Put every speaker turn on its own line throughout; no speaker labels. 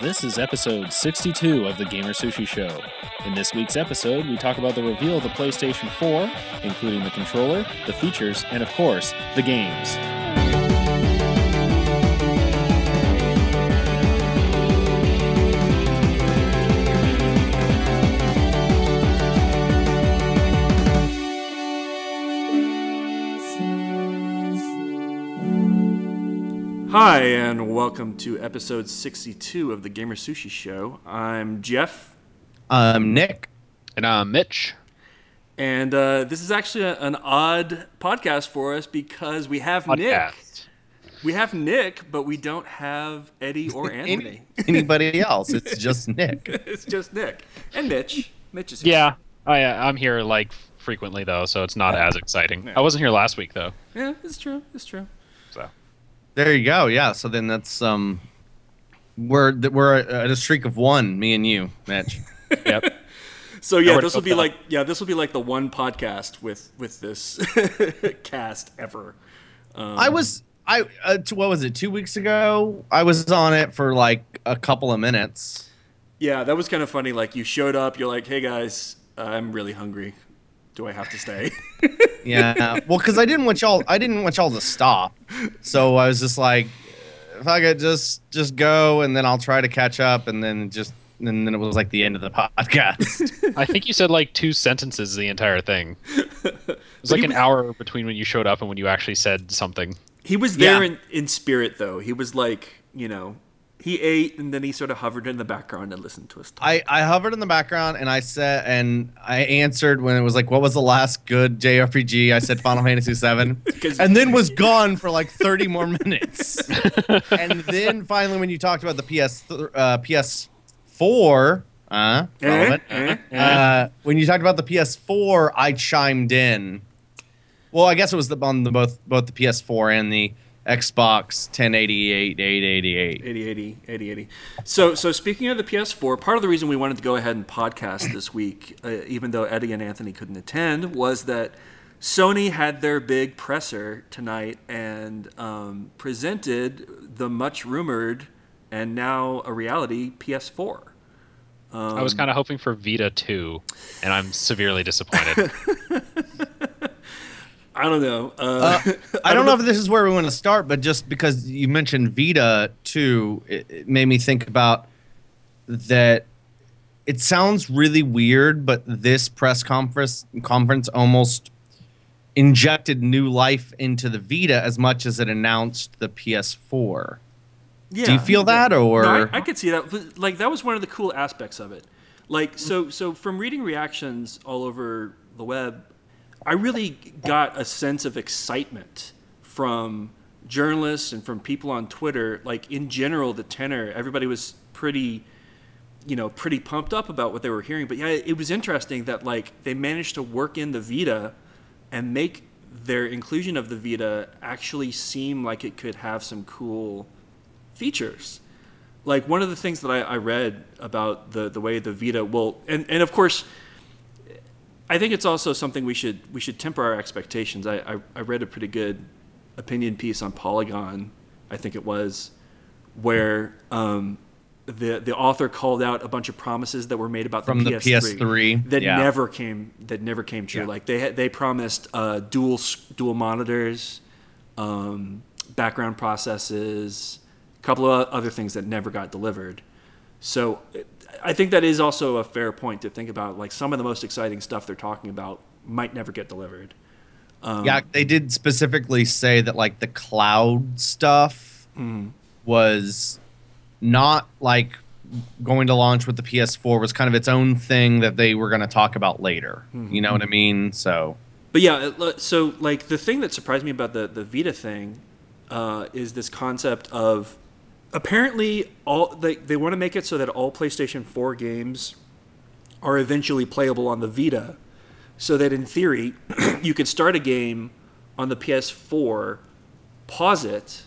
This is episode 62 of the GamerSushi Show. In this week's episode, we talk about the reveal of the PlayStation 4, including the controller, the features, and of course, the games.
Hi, and welcome to episode 62 of the GamerSushi Show. I'm Jeff,
I'm Nick.
And I'm Mitch.
and uh, this is actually a, an odd podcast for us because we have Nick.
Podcast.
We have Nick, but we don't have Eddie or Anthony.
Anybody else? It's just Nick.
it's just Nick and Mitch. Mitch is here.
Yeah, I, uh, I'm here like frequently though, so it's not as exciting. I wasn't here last week though,
yeah, it's true. It's true.
So
There you go. Yeah. So then that's um, we're we're at a streak of one. Me and you, Mitch.
yep.
So yeah,
Nowhere
this will be
now.
like yeah, this will be like the one podcast with with this cast ever. Um,
I was I uh, t- what was it? Two weeks ago, I was on it for like a couple of minutes.
Yeah, that was kind of funny. Like you showed up, you're like, "Hey guys, I'm really hungry. Do I have to stay?"
Yeah. well, because I didn't want y'all. I didn't want y'all to stop. So I was just like, if I could just just go, and then I'll try to catch up, and then just and then it was like the end of the podcast.
I think you said like two sentences the entire thing. It was like
he
an hour between when you showed up and when you actually said something.
he was there
Yeah.
in, in spirit, though. He was like, you know, he ate and then he sort of hovered in the background and listened to us talk.
I, I hovered in the background and I said and I answered when it was like, what was the last good JRPG? I said Final Fantasy VII,
'Cause-
and then was gone for like 30 more minutes. and then finally, when you talked about the PS uh, PS4, uh, relevant,
eh, eh.
uh, when you talked about the PS4, I chimed in. Well, I guess it was the, on the both both the PS4 and the Xbox 1088 888.
80 80 80 80 so so speaking of the ps4 part of the reason we wanted to go ahead and podcast this week uh, even though eddie and anthony couldn't attend was that sony had their big presser tonight and um, presented the much rumored and now a reality ps4
I was kind of hoping for Vita 2, and I'm severely disappointed.
i don't know uh,
I don't know if this is where we want to start, but just because you mentioned Vita too, it, it made me think about that. It sounds really weird, but this press conference conference almost injected new life into the Vita as much as it announced the PS4.
Yeah.
Do you feel that, or
No, I, I could see that. Like that was one of the cool aspects of it. Like so, so from reading reactions all over the web, I really got a sense of excitement from journalists and from people on Twitter. Like in general, the tenor, everybody was pretty, you know, pretty pumped up about what they were hearing. But yeah, it was interesting that like they managed to work in the Vita and make their inclusion of the Vita actually seem like it could have some cool features. Like one of the things that I, I read about the, the way the Vita will, and, and of course, I think it's also something we should we should temper our expectations. I, I, I read a pretty good opinion piece on Polygon, I think it was, where um, the the author called out a bunch of promises that were made about
From
the
the
PS3,
PS3,
that
yeah.
never came that never came true.
Yeah.
Like they they promised uh, dual dual monitors, um, background processes, a couple of other things that never got delivered. So I think that is also a fair point to think about. Like some of the most exciting stuff they're talking about might never get delivered. Um,
yeah, they did specifically say that like the cloud stuff was not like going to launch with the PS4 was kind of its own thing that they were going to talk about later. You know what I mean? So
But yeah, so like the thing that surprised me about the the Vita thing uh, is this concept of apparently all they they want to make it so that all PlayStation 4 games are eventually playable on the Vita, so that in theory you could start a game on the PS4, pause it,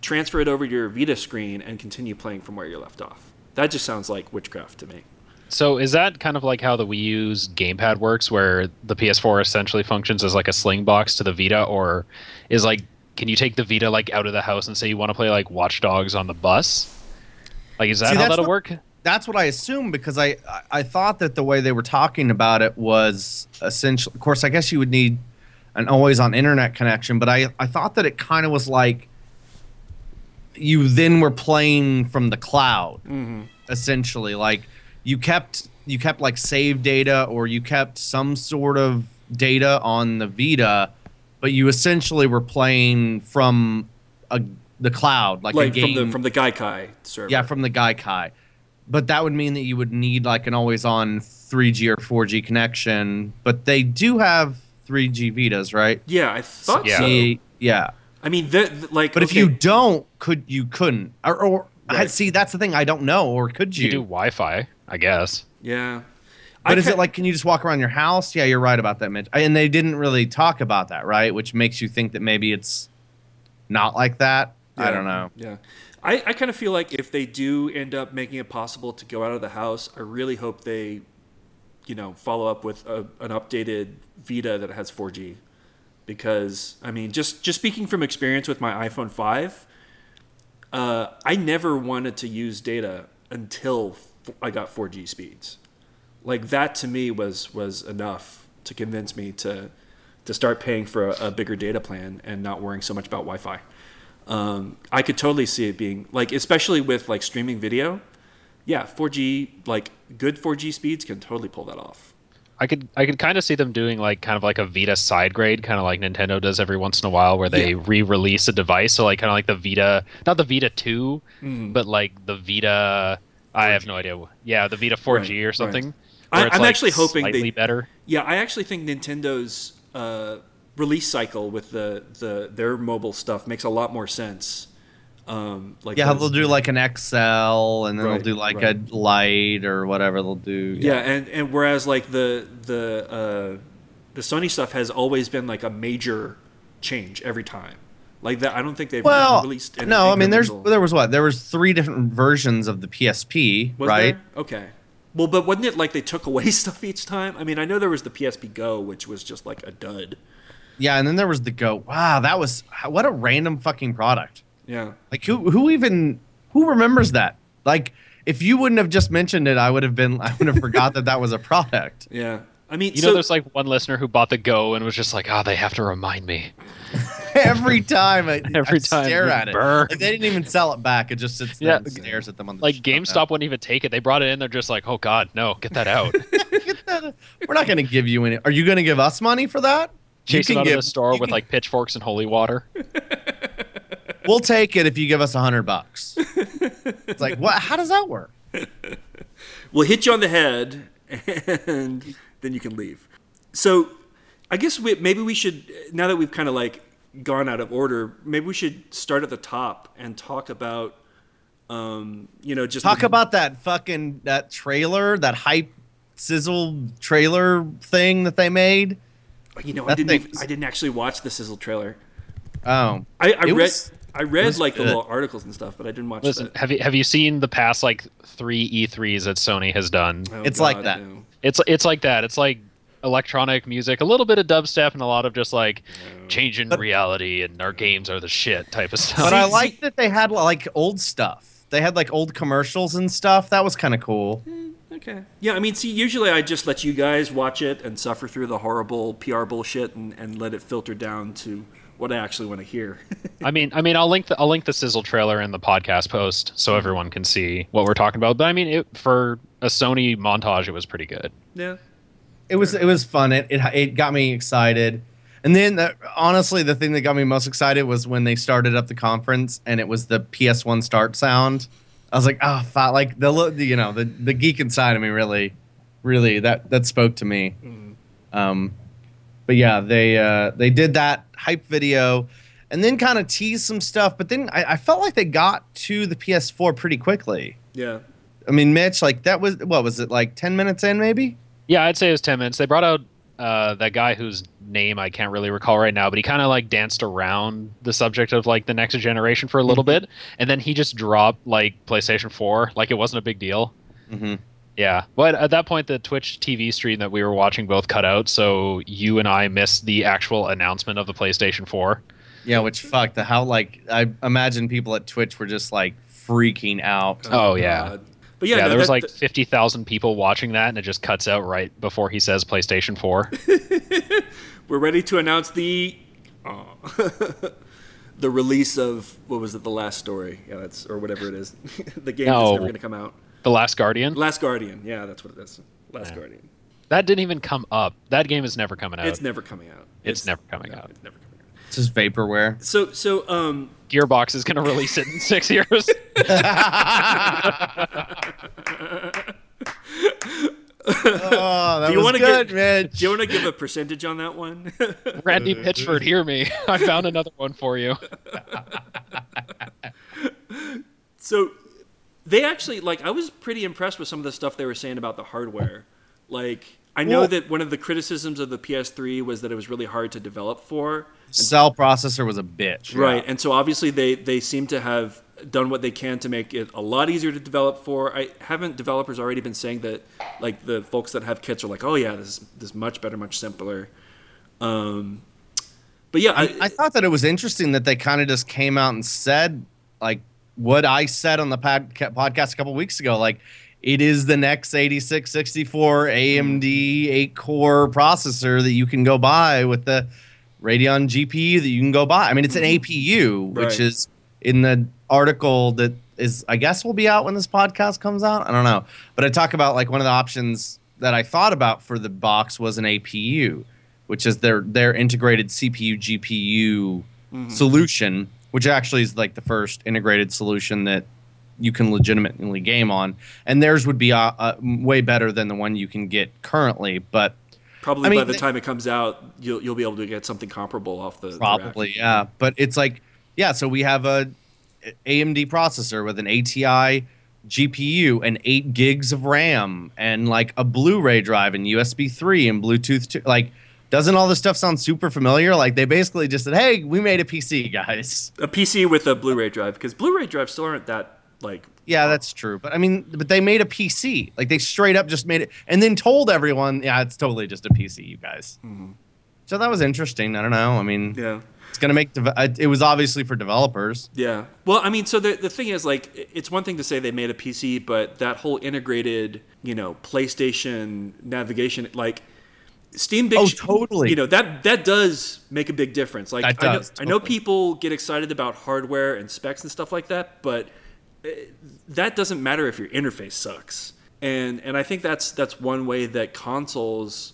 transfer it over to your Vita screen, and continue playing from where you left off. That just sounds like witchcraft to me.
So is that kind of like how the Wii U's gamepad works, where the PS4 essentially functions as like a Slingbox to the Vita, or is like can you take the Vita like out of the house and say you want to play like Watch Dogs on the bus? Like, is that
See,
how that'll
what-
work?
That's what I assumed because I, I I thought that the way they were talking about it was essentially. Of course, I guess you would need an always on internet connection, but I I thought that it kind of was like you then were playing from the cloud mm-hmm. essentially like you kept you kept like save data or you kept some sort of data on the Vita, but you essentially were playing from a, the cloud, like, a game.
from the from the Gaikai server.
yeah, from the Gaikai. But that would mean that you would need like an always-on 3G or 4G connection. But they do have 3G Vitas, right?
yeah, I thought
Yeah.
so.
Yeah.
I mean, the, the- like,
But if you don't, could you couldn't? Or, or I see that's the thing. I don't know. Or could you?
You do Wi-Fi, I guess.
yeah,
But
I
is
ca-
it like, can you just walk around your house? Yeah, you're right about that, Mitch. And they didn't really talk about that, right? Which makes you think that maybe it's not like that. I don't know.
Yeah. I, I kind of feel like if they do end up making it possible to go out of the house, I really hope they, you know, follow up with a, an updated Vita that has 4G. Because, I mean, just, just speaking from experience with my iPhone 5, uh, I never wanted to use data until I got 4G speeds. Like that to me was was enough to convince me to to start paying for a, a bigger data plan and not worrying so much about Wi-Fi. Um, I could totally see it being like, especially with like streaming video. Yeah, 4G, like good 4G speeds can totally pull that off.
I could I could kind of see them doing like kind of like a Vita side grade, kind of like Nintendo does every once in a while, where they
Yeah.
re-release a device. So like kind of like the Vita, not the Vita two,
Mm.
but like the Vita. I have no idea. Yeah, the Vita 4G
Right,
or
right.
Something.
I-
where it's,
I'm
like,
actually hoping they-
slightly better.
Yeah, I actually think Nintendo's uh, release cycle with the, the their mobile stuff makes a lot more sense. Um, like
Yeah,
those-
they'll do like an XL, and then
Right,
they'll do like
right.
a light or whatever they'll do.
yeah, and and whereas like the the uh, the Sony stuff has always been like a major change every time. Like that, I don't think they've
Well,
released. Any
no, I mean, there's there was what there was three different versions of the PSP,
Was
right?
there? Okay. Well, but wasn't it like they took away stuff each time? I mean, I know there was the PSP Go, which was just like a dud.
Yeah, and then there was the Go. Wow, that was what a random fucking product.
Yeah.
Like who who even who remembers that? Like if you wouldn't have just mentioned it, I would have been I would have forgot that that was a product.
Yeah. I mean,
You
so,
know, there's like one listener who bought the Go and was just like, "Oh, they have to remind me."
Every time I,
Every
I
time
stare
it
at it, like, they didn't even sell it back. It just sits there
Yeah.
and stares at them on the
Like
shelf.
GameStop wouldn't even take it. They brought it in. They're just like, "Oh God, no, get that out."
Get that- We're not going to give you any. Are you going to give us money for that? You
Chase it out
give-
of the store with
can-
like pitchforks and holy water.
We'll take it if you give us a hundred bucks. it's like what? How does that work?
we'll hit you on the head, and then you can leave. So, I guess we, maybe we should now that we've kind of like gone out of order, maybe we should start at the top and talk about, um, you know, just
Talk
the-
about that fucking that trailer, that hype sizzle trailer thing that they made.
You know, I didn't. Even, I didn't actually watch the sizzle trailer.
Oh,
I, I read.
was-
I read
was
like the little articles and stuff, but I didn't watch
Listen,
that.
have you have you seen the past like three E3s that Sony has done?
Oh,
It's like that.
no.
It's it's like that. It's like electronic music, a little bit of dubstep, and a lot of just like changing
But-
reality and our games are the shit type of stuff.
but I like that they had like old stuff. They had like old commercials and stuff. That was kind of cool.
Hmm, okay. Yeah, I mean, see, usually I just let you guys watch it and suffer through the horrible PR bullshit and, and let it filter down to what I actually want to hear.
I mean, I mean, I'll link the I'll link the sizzle trailer in the podcast post so mm-hmm. everyone can see what we're talking about. But I mean, it, for a Sony montage, it was pretty good.
yeah.
It was it was fun. It it, it got me excited. And then the, honestly, the thing that got me most excited was when they started up the conference and it was the PS1 start sound. I was like, oh, fuck. like the you know the the geek inside of me really, really that that spoke to me. Um, but yeah, they uh, they did that hype video, and then kind of teased some stuff. But then I, I felt like they got to the PS4 pretty quickly.
Yeah.
I mean, Mitch, like that was what was it like ten minutes in maybe?
Yeah, I'd say it was ten minutes. They brought out uh, that guy whose name I can't really recall right now, but he kind of like danced around the subject of like the next generation for a little bit, and then he just dropped like PlayStation Four, like it wasn't a big deal.
Mm-hmm.
Yeah, but at that point, the Twitch TV stream that we were watching both cut out, so you and I missed the actual announcement of the PlayStation Four.
Yeah, which fuck the how like I imagine people at Twitch were just like freaking out.
Oh, yeah.
God. But yeah,
Yeah,
no,
there was
that-
like 50,000 people watching that, and it just cuts out right before he says PlayStation 4.
we're ready to announce the uh, Aw. the release of what was it the last story yeah that's or whatever it is the game that's never going to come out
the Last Guardian?
last guardian yeah that's what it is last
Yeah.
guardian
That didn't even come up. That game is never coming out.
it's never coming out
It's never coming
no,
out.
it's never coming out
It's just vaporware.
so so um
Gearbox is going to release it in six years.
Oh, that
Do you
was good,
get-
man.
do you want to give a percentage on that one
Randy Pitchford, hear me. I found another one for you.
So they actually like I was pretty impressed with some of the stuff they were saying about the hardware. Like I know
Well-
that one of the criticisms of the PS3 was that it was really hard to develop for.
Cell processor was a bitch.
Right. And so obviously they they seem to have done what they can to make it a lot easier to develop for. I haven't developers already been saying that like the folks that have kits are like, "Oh yeah, this this is much better, much simpler." Um but yeah,
I, I thought that it was interesting that they kind of just came out and said like what I said on the pod, podcast a couple weeks ago. Like it is the next 8664 AMD 8 core processor that you can go buy with the Radeon GPU that you can go buy. I mean, it's an mm-hmm. APU, which is in the article that is, I guess, will be out when this podcast comes out. I don't know. But I talk about like one of the options that I thought about for the box was an APU, which is their their integrated CPU GPU mm-hmm. solution, which actually is like the first integrated solution that you can legitimately game on. And theirs would be uh, uh, way better than the one you can get currently, but
probably
I mean,
by the
they-
time it comes out, you'll you'll be able to get something comparable off the the.
Probably, yeah. But it's like, yeah. So we have a AMD processor with an ATI GPU and eight gigs of RAM and like a Blu-ray drive and USB three and Bluetooth two. Like, doesn't all this stuff sound super familiar? Like they basically just said, "Hey, we made a PC, guys."
a PC with a Blu-ray drive because Blu-ray drives still aren't that like
Yeah, that's true. But I mean, but they made a PC. Like they straight up just made it and then told everyone, "Yeah, it's totally just a PC, you guys." So that was interesting. I don't know. I mean,
yeah.
it's gonna make. Deve- uh, it was obviously for developers.
Yeah. Well, I mean, so the the thing is, like, it's one thing to say they made a PC, but that whole integrated, you know, PlayStation navigation, like, Steam Big,
Oh, totally.
You know that that does make a big difference. Like,
That
I know,
does,
I know people get excited about hardware and specs and stuff like that, but uh, that doesn't matter if your interface sucks. And and I think that's that's one way that consoles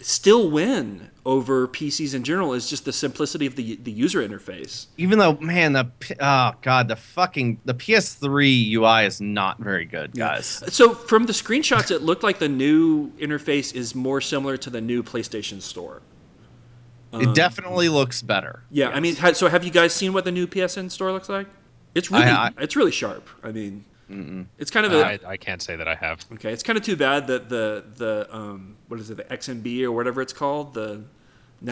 still win over PCs in general is just the simplicity of the the user interface.
even though man the oh god the fucking the ps3 ui is not very good guys
So from the screenshots, it looked like the new interface is more similar to the new PlayStation Store.
it definitely looks better
Um, Yeah, I mean, so have you guys seen what the new PSN Store looks like? It's really,
I- I-
it's really sharp. I mean, it's kind of a
I, I can't say that I have.
okay. It's kind of too bad that the the um what is it the XMB or whatever it's called the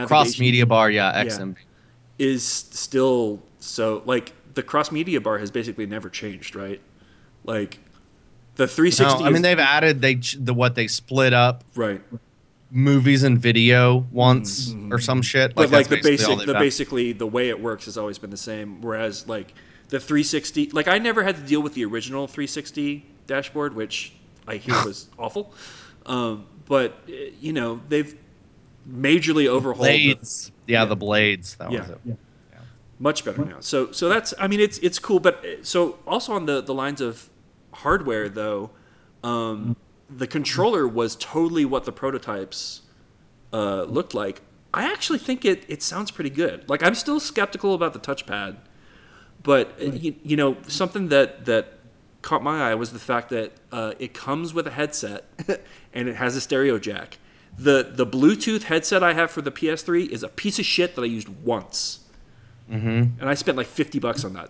cross media bar yeah xm
is still so like the cross media bar has basically never changed, right? Like the 360.
no, i mean
is-
they've added they the what they split up
right.
movies and video once or some shit
but like, the basic the
done.
basically the way it works has always been the same whereas like the 360 like i never had to deal with the original 360 dashboard which i hear was awful. Um, but uh, you know they've majorly overhauled the-
blades. Yeah, the blades. That
Yeah.
was it
much better now. So so that's i mean it's it's cool but uh, so also on the the lines of hardware though um, the controller was totally what the prototypes uh, looked like. I actually think it it sounds pretty good. Like i'm still skeptical about the touchpad but uh, you, you know something that that caught my eye was the fact that uh, it comes with a headset and it has a stereo jack the the bluetooth headset i have for the ps3 is a piece of shit that i used once and I spent like fifty bucks on that.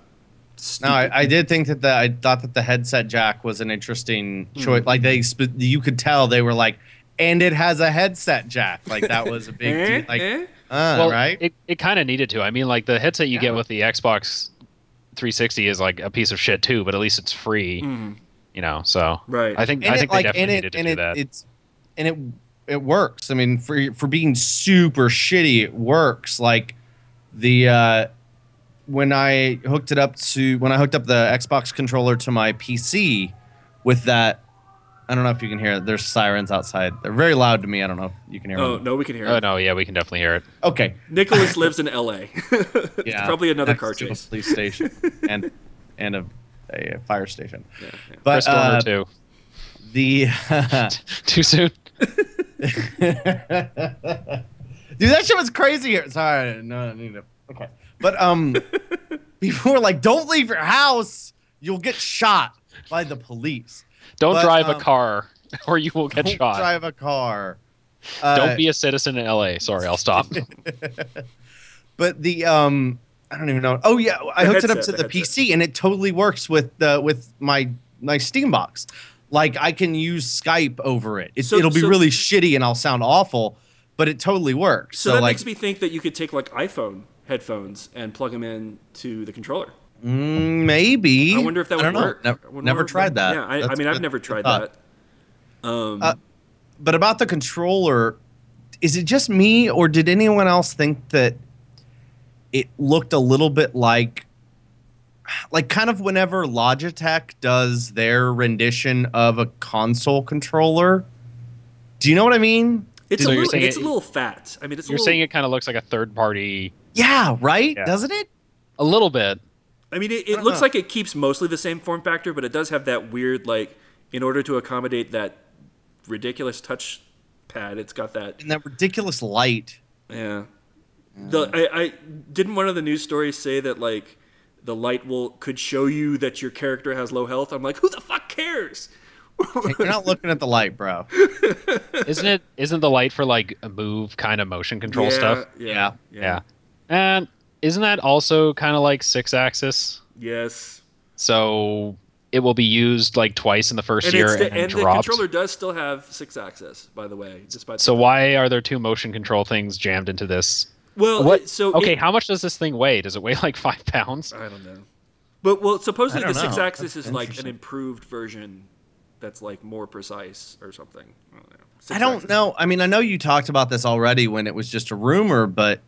no I, I did think that the i thought that the headset jack was an interesting
Hmm.
choice like they you could tell they were like and it has a headset jack like that was a big
Eh?
deal like
Eh?
uh,
well,
right
it, it kind of needed to. I mean, like the headset you get with the Xbox 360 is like a piece of shit too, but at least it's free. You know, so
Right.
I think
and
I
it,
think
like,
they definitely
and it,
needed to
and
do
it,
that.
It's and it it works. I mean, for for being super shitty, it works. Like the uh, when I hooked it up to when I hooked up the Xbox controller to my PC with that. I don't know if you can hear it. There's sirens outside. They're very loud to me. I don't know if you can hear it.
Oh
them.
no, we can hear
Oh
it.
Oh, no, yeah, we can definitely hear it.
Okay.
Nicholas lives in L.A. it's
Yeah.
probably another
next
car
to a
chase.
police station and and a, a fire station.
Yeah, yeah.
But
Chris
uh,
too.
the
Too soon.
Dude, that shit was crazy. here. Sorry, no, I need to. Okay, but um, people were like, "Don't leave your house. You'll get shot by the police.
Don't
But,
drive
um,
a car, or you will get
Don't
shot.
drive a car. Uh,
Don't be a citizen in LA. Sorry, I'll stop.
But the um, I don't even know. Oh yeah, I
The
hooked it up to
the
the. PC, and it totally works with the with my my Steam box. Like I can use Skype over it. It's,
So-
it'll be
so-
really shitty, and I'll sound awful, but it totally works.
So,
So,
that
like,
makes me think that you could take like iPhone headphones and plug them in to the controller.
Mm, maybe.
I wonder if that
I
would work.
Never,
I
never
if
tried that.
Yeah, I, I
That's
mean, I've never tried
thought.
that. Um,
Uh, but about the controller, is it just me or did anyone else think that it looked a little bit like like kind of whenever Logitech does their rendition of a console controller? Do you know what I mean?
it's
So
a little, it's
it-
a little fat. I mean, it's
You're
little,
saying it kind of looks like a third party,
Yeah, right?
Yeah.
Doesn't it?
a little bit.
I mean, it, it
don't
looks
know.
like it keeps mostly the same form factor, but it does have that weird like, in order to accommodate that ridiculous touch pad, it's got that.
And that ridiculous light.
Yeah. The I, I didn't one of the news stories say that like the light will could show you that your character has low health. I'm like, who the fuck cares?
You're not looking at the light, bro.
Isn't it? Isn't the light for like a move kind of motion control
yeah,
stuff?
Yeah.
Yeah. And isn't that also kind of like Sixaxis?
Yes.
So it will be used like twice in the first
And,
year
it's
and,
the,
then
and the controller does still have Sixaxis, by the way, despite
So
the-
why are there two motion control things jammed into this?
Well,
What?
so
okay,
it-
how much does this thing weigh? Does it weigh like five pounds?
I don't know. But well, supposedly the
don't Sixaxis
is like an improved version that's like more precise or something. I don't know.
I don't know. I mean, I know you talked about this already when it was just a rumor, but I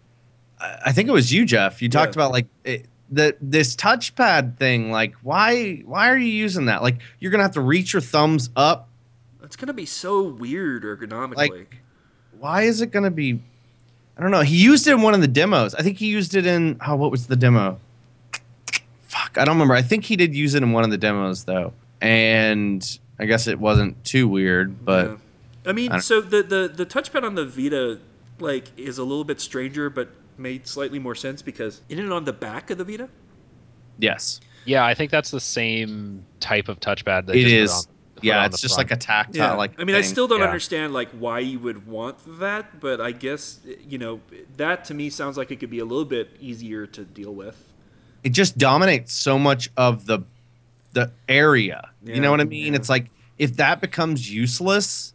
I think it was you, Jeff. You talked
Yeah.
about like it, the this touchpad thing. Like, why why are you using that? Like, you're gonna have to reach your thumbs up.
It's gonna be so weird ergonomically.
Like- Why is it gonna be? I don't know. He used it in one of the demos. I think he used it in. Oh, what was the demo? Fuck, I don't remember. I think he did use it in one of the demos though, and I guess it wasn't too weird. But
Yeah. I mean,
I
so the, the the touchpad on the Vita like is a little bit stranger, but made slightly more sense because isn't it on the back of the Vita?
yes,
Yeah, I think that's the same type of touchpad. That
it
just put
is.
on- put
yeah, it's just
front.
like a tactile. Like
I mean, I still don't
yeah.
understand like why you would want that, but I guess you know that to me sounds like it could be a little bit easier to deal with.
it just dominates so much of the the area. you know what I mean?
yeah.
It's like if that becomes useless,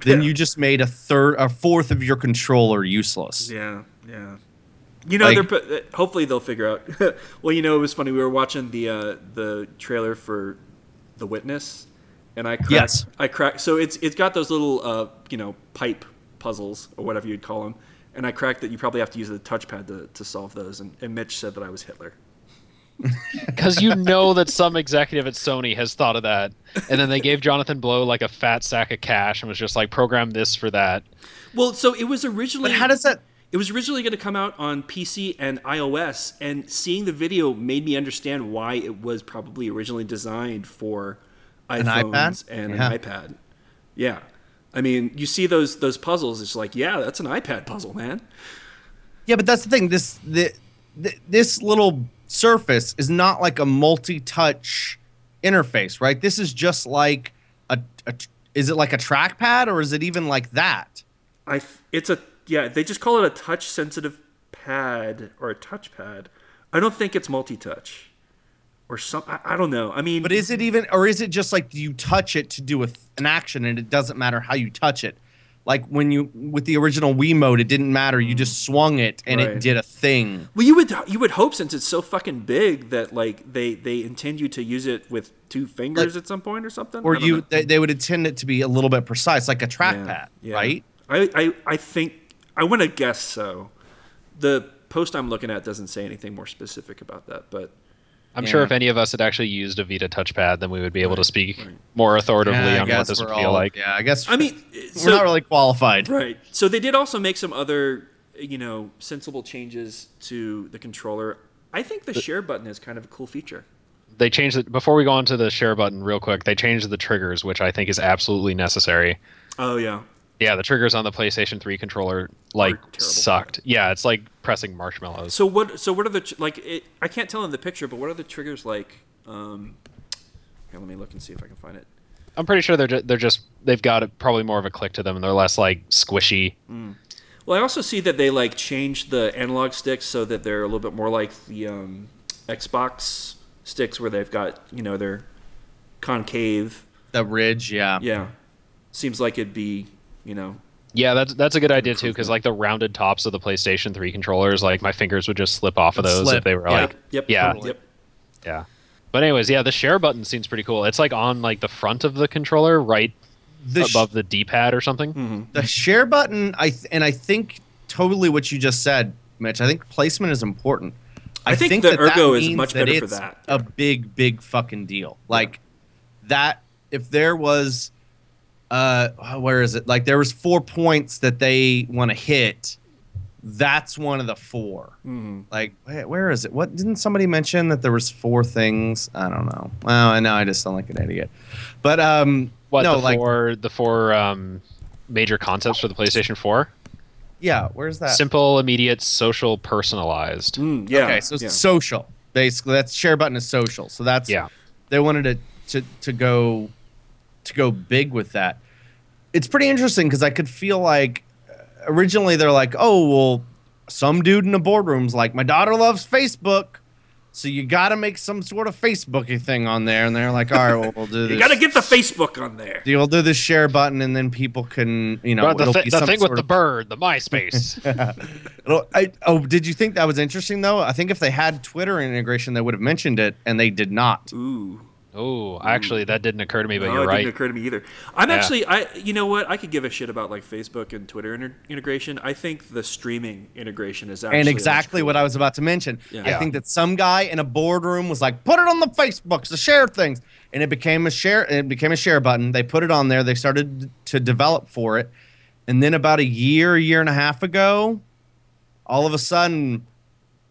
then you just made a third, a fourth of your controller useless.
Yeah, yeah. You know,
Like-
they're uh, hopefully they'll figure out. well, you know, it was funny. We were watching the uh, the trailer for The Witness, and I cracked,
Yes.
I cracked. So it's it's got those little uh, you know pipe puzzles or whatever you'd call them, and I cracked that you probably have to use the touchpad to, to solve those. And, and Mitch said that I was Hitler.
Because you know that some executive at Sony has thought of that, and then they gave Jonathan Blow like a fat sack of cash and was just like, program this for that.
Well, so it was originally.
But how does that?
It was originally going to come out on PC and iOS, and seeing the video made me understand why it was probably originally designed for
An
iPhones
iPad?
and
Yeah.
an iPad. Yeah, I mean, you see those those puzzles. It's like, yeah, that's an iPad puzzle, man.
Yeah, but that's the thing. This the, the this little surface is not like a multi-touch interface, right? This is just like a, a is it like a trackpad or is it even like that?
I it's a yeah. They just call it a touch sensitive pad or a touchpad. I don't think it's multi touch or some. I, I don't know. I mean,
But is it even, or is it just like you touch it to do a, an action and it doesn't matter how you touch it? Like when you, with the original Wiimote, it didn't matter. You just mm. swung it and
Right.
it did a thing.
Well, you would you would hope since it's so fucking big that like they they intend you to use it with two fingers
Like-
at some point or something.
Or you, they, they would intend it to be a little bit precise, like a trackpad,
Yeah, yeah.
right?
I, I I think I want to guess so. The post I'm looking at doesn't say anything more specific about that, but
I'm sure if any of us had actually used a Vita touchpad, then we would be able to speak
right.
more authoritatively
Yeah,
on what
guess
this would
we're
feel like.
Yeah, I guess
I mean,
we're
so,
not really qualified.
right. So they did also make some other, you know, sensible changes to the controller. I think the share button is kind of a cool feature.
They changed it before we go on to the share button real quick. They changed the triggers, which I think is absolutely necessary.
Oh yeah.
Yeah, the triggers on the PlayStation 3 controller like
terrible.
sucked. Yeah, it's like pressing marshmallows.
So what? So what are the like? It, I can't tell in the picture, but what are the triggers like? Um, here, let me look and see if I can find it.
I'm pretty sure they're ju- they're just they've got a, probably more of a click to them and they're less like squishy.
Well, I also see that they like changed the analog sticks so that they're a little bit more like the um, Xbox sticks, where they've got you know they're concave.
The ridge, yeah.
Yeah, seems like it'd be you know
Yeah, that's that's a good idea too because like the rounded tops of the PlayStation 3 controllers, like my fingers would just slip off of
Would
those
slip,
if they were
yeah.
like
Yep.
Yeah.
Totally. Yep.
yeah. But anyways, yeah, the share button seems pretty cool. It's like on like the front of the controller, right
The, sh-
above the D-pad or something.
Hmm.
the share button, I th- and I think totally what you just said, Mitch. I think placement is important.
I think the
that
Ergo
that
is
means
much
that
better for that.
A big, big fucking deal. Like that. If there was, uh, where is it? Like there was four points that they want to hit. That's one of the 4
Mhm.
Like where, where is it? What didn't somebody mention that there was four things? I don't know. Well, I know I just sound like an idiot. But um,
What
no,
the
like
four the four um, major concepts for the PlayStation 4?
yeah, where's that?
Simple, immediate, social, personalized.
Mm, yeah.
okay, so
yeah.
social. Basically, that's share button is social. So that's
Yeah.
They wanted to to to go to go big with that. It's pretty interesting because I could feel like originally they're like, oh well, some dude in the boardroom's like, my daughter loves Facebook, so you got to make some sort of Facebooky thing on there, and they're like, all right, well we'll do this.
You got to get the Facebook on there.
You'll do this share button, and then people can, you know,
the,
it'll
thi-
be
the
some
thing with
sort
the bird, the MySpace.
I, oh, did you think that was interesting though? I think if they had Twitter integration, they would have mentioned it, and they did not.
Ooh.
Oh, actually, that didn't occur to me, but
no,
you're
it
right.
didn't occur to me either. I'm
Yeah.
actually, I, you know what? I could give a shit about like Facebook and Twitter inter- integration. I think the streaming integration is actually
and exactly what. I was about to mention.
Yeah.
I think that some guy in a boardroom was like, "Put it on the Facebooks to share things," and it became a share. It became a share button. They put it on there. They started to develop for it, and then about a year, year and a half ago, all of a sudden,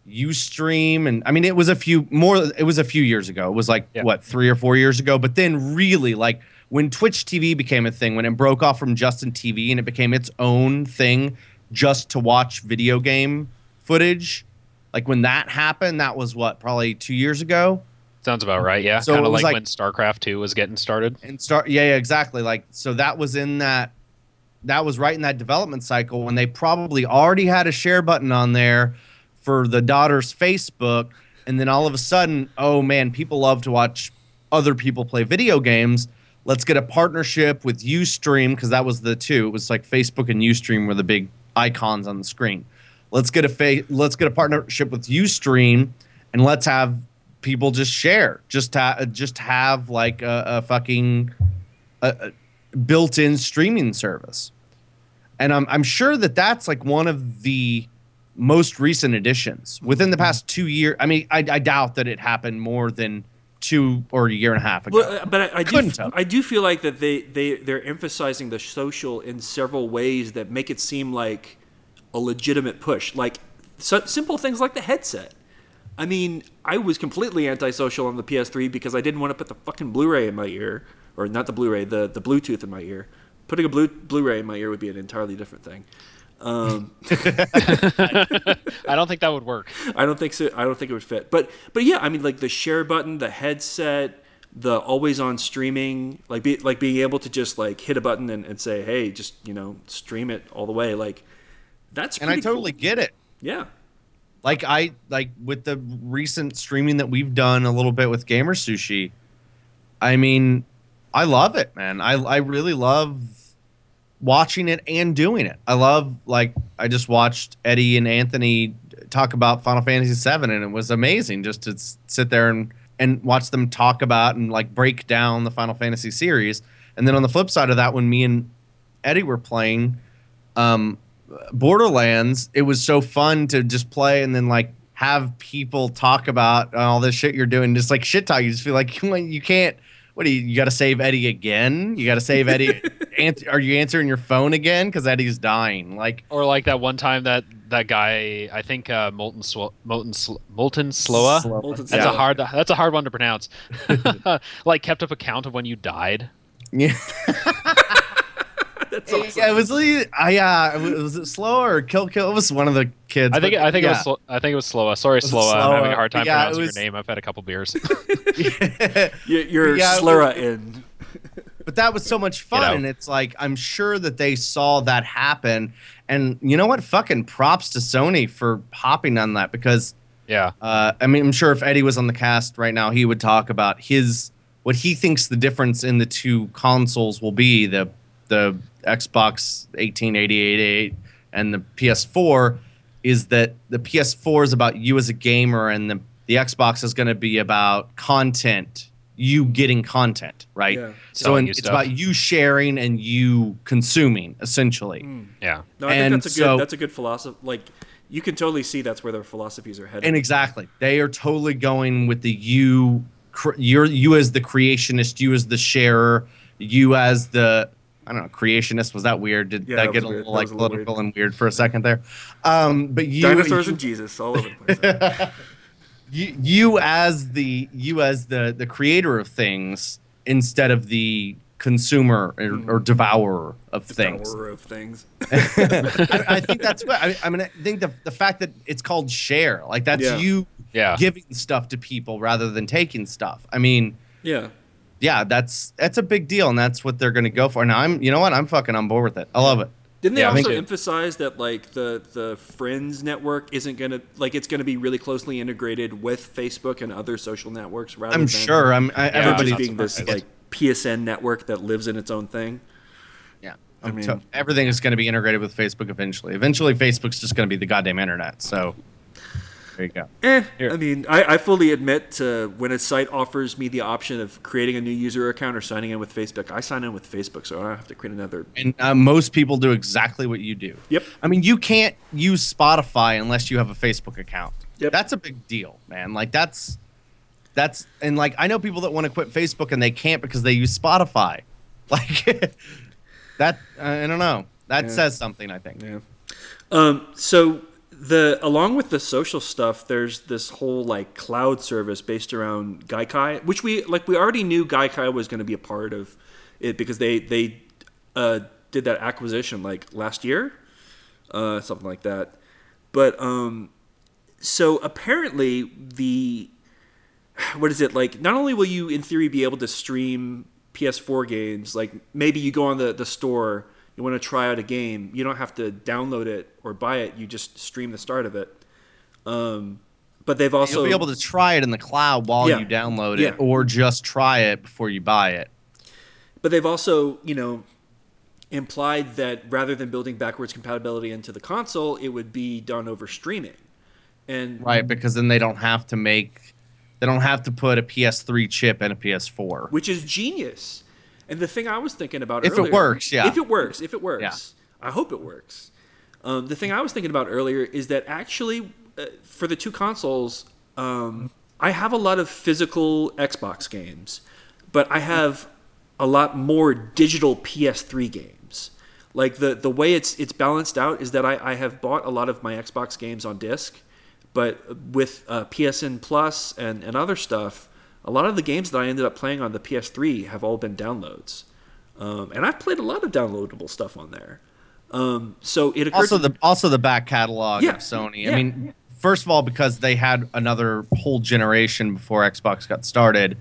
UStream and I mean, it was a few more. It was a few years ago. It was like
Yeah.
what three or four years ago. But then, really, like when Twitch TV became a thing, when it broke off from Justin TV and it became its own thing, just to watch video game footage. Like when that happened, that was what probably two years ago.
Sounds about right. Yeah,
So
kind of like,
like-
when StarCraft Two was getting started.
and start yeah, yeah exactly like so that was in that that was right in that development cycle when they probably already had a share button on there for the daughter's facebook and then all of a sudden oh man people love to watch other people play video games. Let's get a partnership with ustream because that was the two. It was like facebook and ustream were the big icons on the screen. Let's get a fa- let's get a partnership with ustream and let's have people just share. Just ha- just have like a, a fucking a, a built-in streaming service. And I'm, I'm sure that that's like one of the most recent additions within the past two years i mean I, I doubt that it happened more than two or a year and a half ago
Well, uh, but I, I do. I do feel like that they they they're emphasizing the social in several ways that make it seem like a legitimate push. Like so, simple things like the headset. I mean, I was completely antisocial on the PS3 because I didn't want to put the fucking Blu-ray in my ear, or not the Blu-ray, the the Bluetooth in my ear. Putting a Blu- Blu-ray in my ear would be an entirely different thing. Um,
I don't think that would work.
I don't think so. I don't think it would fit. But but yeah, I mean, like the share button, the headset, the always on streaming, like be, like being able to just like hit a button and, and say, hey, just you know, stream it all the way. Like that's
and i totally
cool.
get it
yeah.
like i like with the recent streaming that we've done a little bit with GamerSushi i mean i love it man i, I really love watching it and doing it i love like i just watched eddie and anthony talk about final fantasy 7 and it was amazing just to sit there and and watch them talk about and like break down the final fantasy series and then on the flip side of that when me and eddie were playing um Borderlands, it was so fun to just play and then like have people talk about all this shit you're doing, just like shit talk. You just feel like you can't. What do you? You got to save Eddie again? You got to save Eddie. answer, are you answering your phone again? Because Eddie's dying. Like
Or like that one time that that guy, I think uh, Molten Sw- Molten Sl- Molten Sloa.
Slow-
That's
Yeah.
a hard. That's a hard one to pronounce. like kept up account of when you died.
Yeah,
That's awesome.
yeah, it was. really- I uh, was it slow or kill kill? It was one of the kids.
I think.
but
I think
yeah.
it was. Slo- I think it was Sloa. Sorry,
Was it
Sloa. I'm having a hard time
Yeah, it
pronouncing
was-
your name. I've had a couple beers.
You're, you're
Yeah, it was-
in.
but that was so much fun
know.
and it's like i'm sure that they saw that happen and you know what fucking props to sony for hopping on that because
yeah.
uh, i mean i'm sure if eddie was on the cast right now he would talk about his what he thinks the difference in the two consoles will be the the xbox 1888 and the ps4 is that the ps4 is about you as a gamer and the, the xbox is going to be about content you getting content right
Yeah.
so
Selling
in- it's
stuff.
about you sharing and you consuming essentially hmm.
Yeah.
No, I
And
think that's a good.
so-
that's a good philosophy. Like, you can totally see that's where their philosophies are headed.
and exactly they are totally going with the you cr- you're you as the creationist you as the sharer you as the i don't know creationist was that weird did
Yeah,
that
that
get a
was weird.
little like
was a little
political and weird for a second there um but you
Dinosaurs
you,
and Jesus all over the place.
you, you as the you as the the creator of things instead of the consumer or, or devourer of things
Devourer of things.
I, I think that's what I, I mean. I think the the fact that it's called share, like that's
Yeah.
you
Yeah.
giving stuff to people rather than taking stuff. I mean,
Yeah.
Yeah, that's that's a big deal, and that's what they're going to go for. Now, I'm, you know what, I'm fucking on board with it. I love it.
Didn't they
Yeah,
also emphasize that like the the Friends network isn't gonna like it's gonna be really closely integrated with Facebook and other social networks rather
I'm
than
sure. I'm I,
yeah,
everybody's
being this like PSN network that lives in its own thing.
yeah.
I mean-
to- everything is going to be integrated with Facebook eventually. Eventually, Facebook's just going to be the goddamn internet. So there you go.
Eh,
Here.
I mean, I, I fully admit to when a site offers me the option of creating a new user account or signing in with Facebook, I sign in with Facebook, so I don't have to create another.
And uh, most people do exactly what you do.
Yep.
I mean, you can't use Spotify unless you have a Facebook account.
Yep.
That's a big deal, man. Like that's that's and like I know people that want to quit Facebook and they can't because they use Spotify. Like that I don't know. That
Yeah.
says something, I think.
Yeah. Um, so the along with the social stuff, there's this whole like cloud service based around Gaikai, which we like we already knew Gaikai was going to be a part of it because they they uh, did that acquisition like last year, uh, something like that. But um, so apparently the what is it like? Not only will you in theory be able to stream PS4 games, like maybe you go on the the store you want to try out a game, you don't have to download it or buy it. You just stream the start of it. Um, but they've also
You'll be able to try it in the cloud while
Yeah.
you download
Yeah.
it or just try it before you buy it.
but they've also you know implied that rather than building backwards compatibility into the console, it would be done over streaming. And
Right, because then they don't have to make they don't have to put a PS3 chip in a PS4.
which is genius. And the thing I was thinking about
If it works, yeah.
If it works, if it works, I hope it works. Um, the thing I was thinking about earlier is that actually, uh, for the two consoles, um, I have a lot of physical Xbox games, but I have a lot more digital PS3 games. Like the the way it's it's balanced out is that I, I have bought a lot of my Xbox games on disc, but with uh, PSN Plus and, and other stuff, a lot of the games that I ended up playing on the PS3 have all been downloads. Um, and I've played a lot of downloadable stuff on there. Um, so it occurred
also the also the back catalog
Yeah.
of Sony.
Yeah.
I mean, first of all, because they had another whole generation before Xbox got started,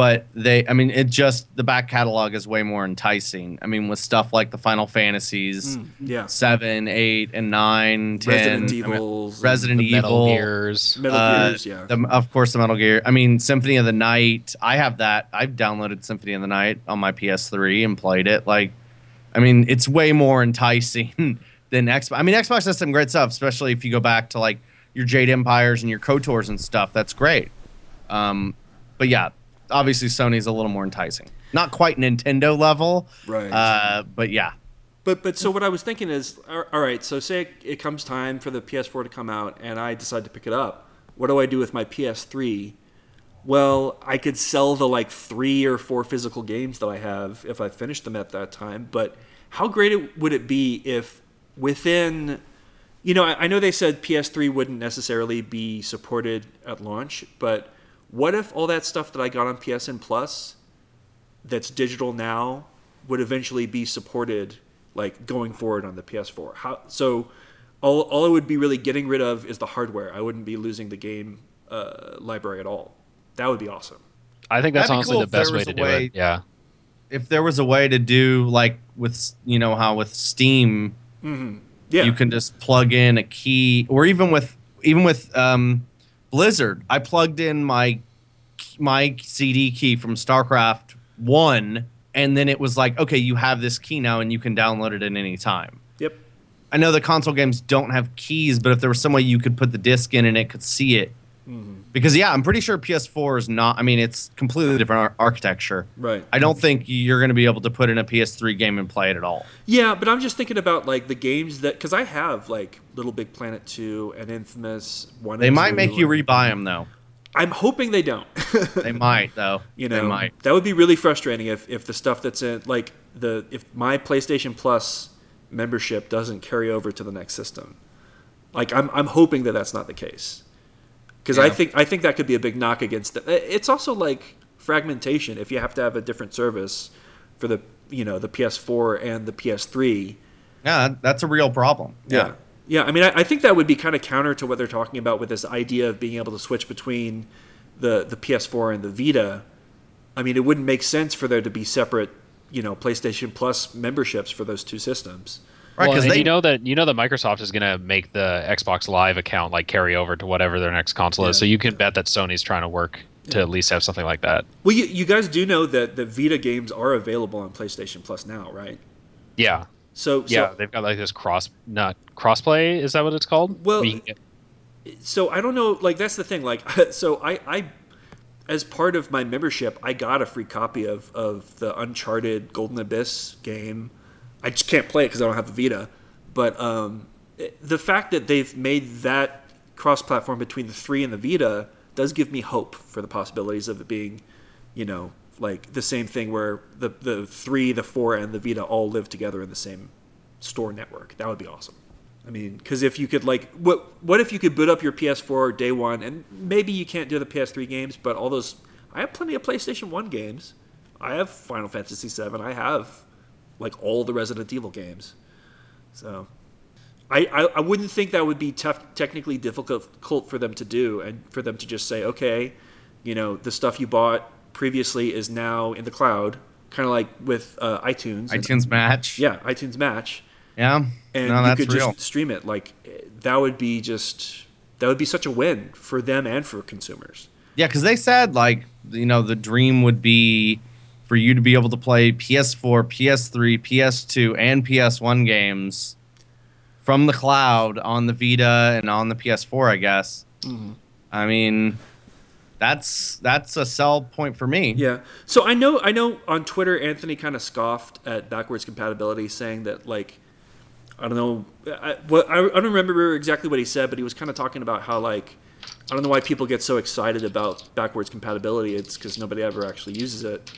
but they, I mean, it just the back catalog is way more enticing. I mean, with stuff like the Final Fantasies,
Mm, yeah,
seven, eight, and nine, ten,
Resident
I mean, Resident
The Metal
Evil,
Gears.
Metal
uh,
yeah.
the, of course, the Metal Gear. I mean, Symphony of the Night. I have that. I've downloaded Symphony of the Night on my PS3 and played it. Like, I mean, it's way more enticing than Xbox. I mean, Xbox has some great stuff, especially if you go back to like your Jade Empires and your Kotors and stuff. That's great. Um, but yeah, obviously Sony's a little more enticing. Not quite Nintendo level,
Right.
Uh, but yeah,
But but so what I was thinking is, all all right. So say it, it comes time for the PS4 to come out, and I decide to pick it up. What do I do with my PS3? Well, I could sell the like three or four physical games that I have if I finish them at that time. But how great it, would it be if within, you know, I, I know they said PS3 wouldn't necessarily be supported at launch, but what if all that stuff that I got on PSN Plus, that's digital now, would eventually be supported like going forward on the PS4? How so? All, all I would be really getting rid of is the hardware. I wouldn't be losing the game uh, library at all. That would be awesome.
I think that's
That'd be
honestly
cool
the best way to
a
do
way-
it. Yeah.
If there was a way to do like with you know how with Steam
Yeah,
you can just plug in a key or even with even with um, blizzard i plugged in my my cd key from starcraft 1 and then it was like okay you have this key now and you can download it at any time.
Yep.
i know the console games don't have keys but if there was some way you could put the disc in and it could see it mm-hmm. Because yeah i'm pretty sure ps4 is not i mean it's completely different ar- architecture
Right.
i don't think you're going to be able to put in a ps3 game and play it at all
Yeah, but I'm just thinking about like the games that because I have like Little Big Planet two and Infamous one.
they might make you rebuy them though
I'm hoping they don't.
they might though
you
they
know,
might
that would be really frustrating if if the stuff that's in like the if my PlayStation Plus membership doesn't carry over to the next system. Like I'm I'm hoping that that's not the case. Because I think I think that could be a big knock against it. It's also like fragmentation. If you have to have a different service for the you know the PS4 and the PS3,
Yeah, that's a real problem.
Yeah. Yeah, I mean, I, I think that would be kind of counter to what they're talking about with this idea of being able to switch between the, the PS4 and the Vita. I mean, it wouldn't make sense for there to be separate, you know, PlayStation Plus memberships for those two systems.
Right,
well,
because
and
they
you know that you know that Microsoft is going to make the Xbox Live account like carry over to whatever their next console is. So you can bet that Sony's trying to work to at least have something like that.
Well, you, you guys do know that the Vita games are available on PlayStation Plus now, right?
Yeah,
So, so
yeah, they've got like this cross not crossplay. Is that what it's called?
Well,
Where you can get-
so I don't know. Like that's the thing. Like so, I, I as part of my membership, I got a free copy of of the Uncharted Golden Abyss game. I just can't play it because I don't have the Vita. But um, it- the fact that they've made that cross-platform between the three and the Vita does give me hope for the possibilities of it being, you know, like the same thing where the the three, the four, and the Vita all live together in the same store network. That would be awesome. I mean, because if you could like, what what if you could boot up your PS4 day one, and maybe you can't do the PS3 games, but all those, I have plenty of PlayStation One games. I have Final Fantasy VII. I have like all the Resident Evil games. So, I I, I wouldn't think that would be tough, technically difficult for them to do, and for them to just say, okay, you know, the stuff you bought previously is now in the cloud, kind of like with uh, iTunes. and-
iTunes match.
yeah, iTunes Match
Yeah.
and
no,
you could
real.
just stream it like that would be just that would be such a win for them and for consumers
Yeah, because they said like you know the dream would be for you to be able to play PS4, PS3, PS2, and PS1 games from the cloud on the Vita and on the PS4. I guess.
Mm-hmm.
I mean, that's that's a sell point for me.
yeah so i know i know on twitter anthony kind of scoffed at backwards compatibility saying that like i don't know I, what, I, I don't remember exactly what he said but he was kind of talking about how like i don't know why people get so excited about backwards compatibility it's because nobody ever actually uses it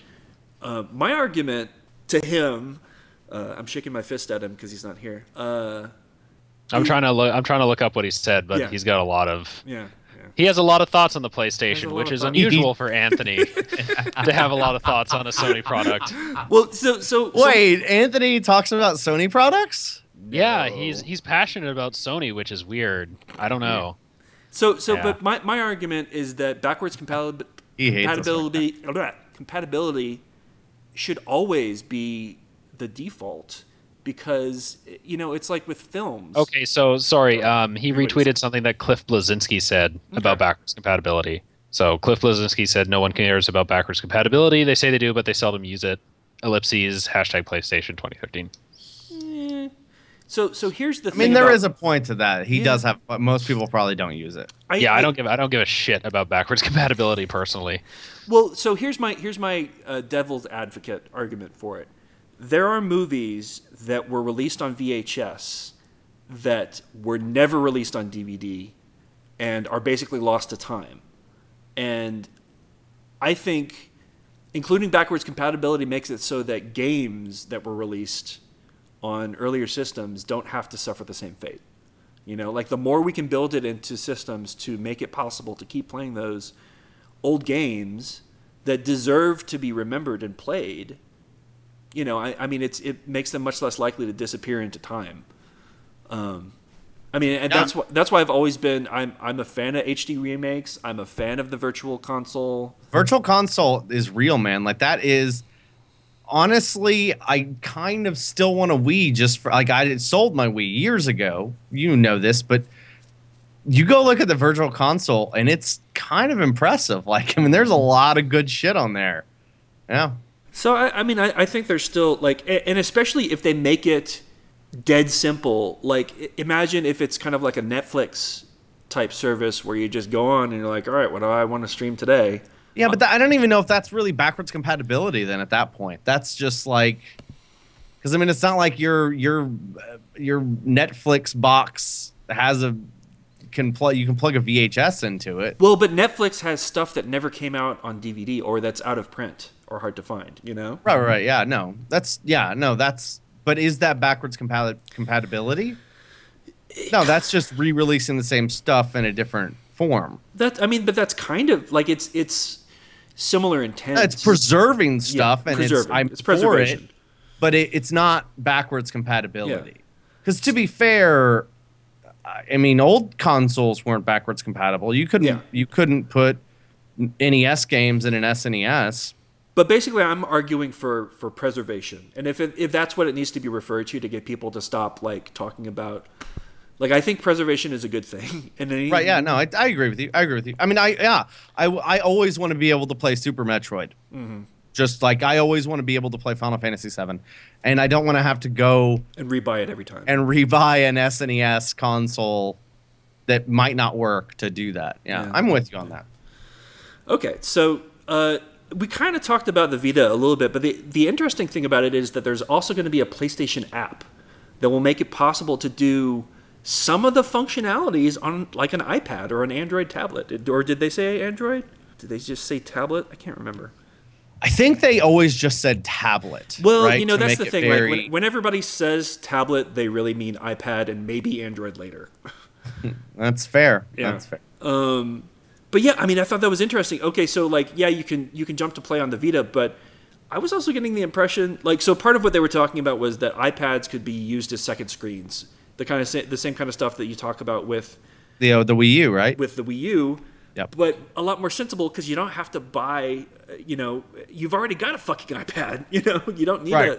uh, my argument to him uh, i'm shaking my fist at him because he's not here uh,
I'm trying to look. I'm trying to look up what he said, but
Yeah.
he's got a lot of.
yeah yeah
He has a lot of thoughts on the PlayStation, which is unusual for Anthony to have a lot of thoughts on a Sony product.
well so so, so
Wait, Anthony talks about Sony products.
Yeah, he's he's passionate about Sony, which is weird. I don't know.
So, so,
Yeah.
but my, my argument is that backwards compatib-
He hates us
compatibility compatibility should always be the default because you know it's like with films.
Okay, so sorry. Um, he retweeted something that Cliff Bleszinski said about backwards compatibility. So Cliff Bleszinski said no one cares about backwards compatibility. They say they do, but they seldom use it. Ellipses hashtag PlayStation 2013.
Eh. So, so here's the
I mean, there
about-
is a point to that. He
Yeah.
does have, but most people probably don't use it.
I, yeah, I, don't give I don't give a shit about backwards compatibility personally.
Well, so here's my here's my uh, devil's advocate argument for it. there are movies that were released on VHS that were never released on DVD and are basically lost to time. And I think including backwards compatibility makes it so that games that were released on earlier systems don't have to suffer the same fate. You know, like the more we can build it into systems to make it possible to keep playing those old games that deserve to be remembered and played, you know, I, I mean, it's it makes them much less likely to disappear into time. Um, I mean, and
Yeah.
that's why that's why I've always been. I'm I'm a fan of HD remakes. I'm a fan of the Virtual Console.
Virtual console is real, man. Like that is honestly, I kind of still want a Wii just for like I had sold my Wii years ago. You know this, but you go look at the Virtual Console and it's kind of impressive. Like I mean, there's a lot of good shit on there. Yeah.
So I, I mean, I, I think there's still like, and especially if they make it dead simple. Like, imagine if it's kind of like a Netflix type service where you just go on and you're like, all right, what do I want to stream today?
Yeah, but that, I don't even know if that's really backwards compatibility. Then at that point, that's just like, because I mean, it's not like your your uh, your Netflix box has a can plug you can plug a VHS into it.
Well, but Netflix has stuff that never came out on DVD or that's out of print or hard to find. You know?
Right, right, yeah, no, that's yeah, no, that's. But is that backwards compati- compatibility? No, that's just re-releasing the same stuff in a different form.
That I mean, but that's kind of like it's it's similar intent.
It's preserving
Yeah,
stuff, and it's
preserving.
I'm
It's
for it.
preservation.
but it, it's not backwards compatibility. Because to be fair, I mean, old consoles weren't backwards compatible. You couldn't
Yeah.
you couldn't put NES games in an SNES.
But basically, I'm arguing for for preservation, and if it, if that's what it needs to be referred to to get people to stop like talking about, like I think preservation is a good thing. And then
Right? Yeah. No, I, I agree with you. I agree with you. I mean, I yeah, I I always want to be able to play Super Metroid.
Mm-hmm.
Just like I always want to be able to play Final Fantasy VII, and I don't want to have to go
and rebuy it every time.
and rebuy an SNES console that might not work to do that. Yeah,
Yeah.
I'm with you on that.
Okay, so uh, we kind of talked about the Vita a little bit, but the the interesting thing about it is that there's also going to be a PlayStation app that will make it possible to do some of the functionalities on like an iPad or an Android tablet. Or did they say Android? Did they just say tablet? I can't remember.
I think they always just said tablet.
Well,
right,
you know
to
that's the thing.
very-
Like when, when everybody says tablet, they really mean iPad and maybe Android later.
that's fair.
Yeah.
That's fair.
Um, but yeah, I mean, I thought that was interesting. Okay, so like, yeah, you can you can jump to play on the Vita, but I was also getting the impression, like, so part of what they were talking about was that iPads could be used as second screens, the kind of sa- the same kind of stuff that you talk about with
The uh, the Wii U, right?
with the Wii U.
Yep.
But a lot more sensible because you don't have to buy. You know, you've already got a fucking iPad. You know, you don't need
Right.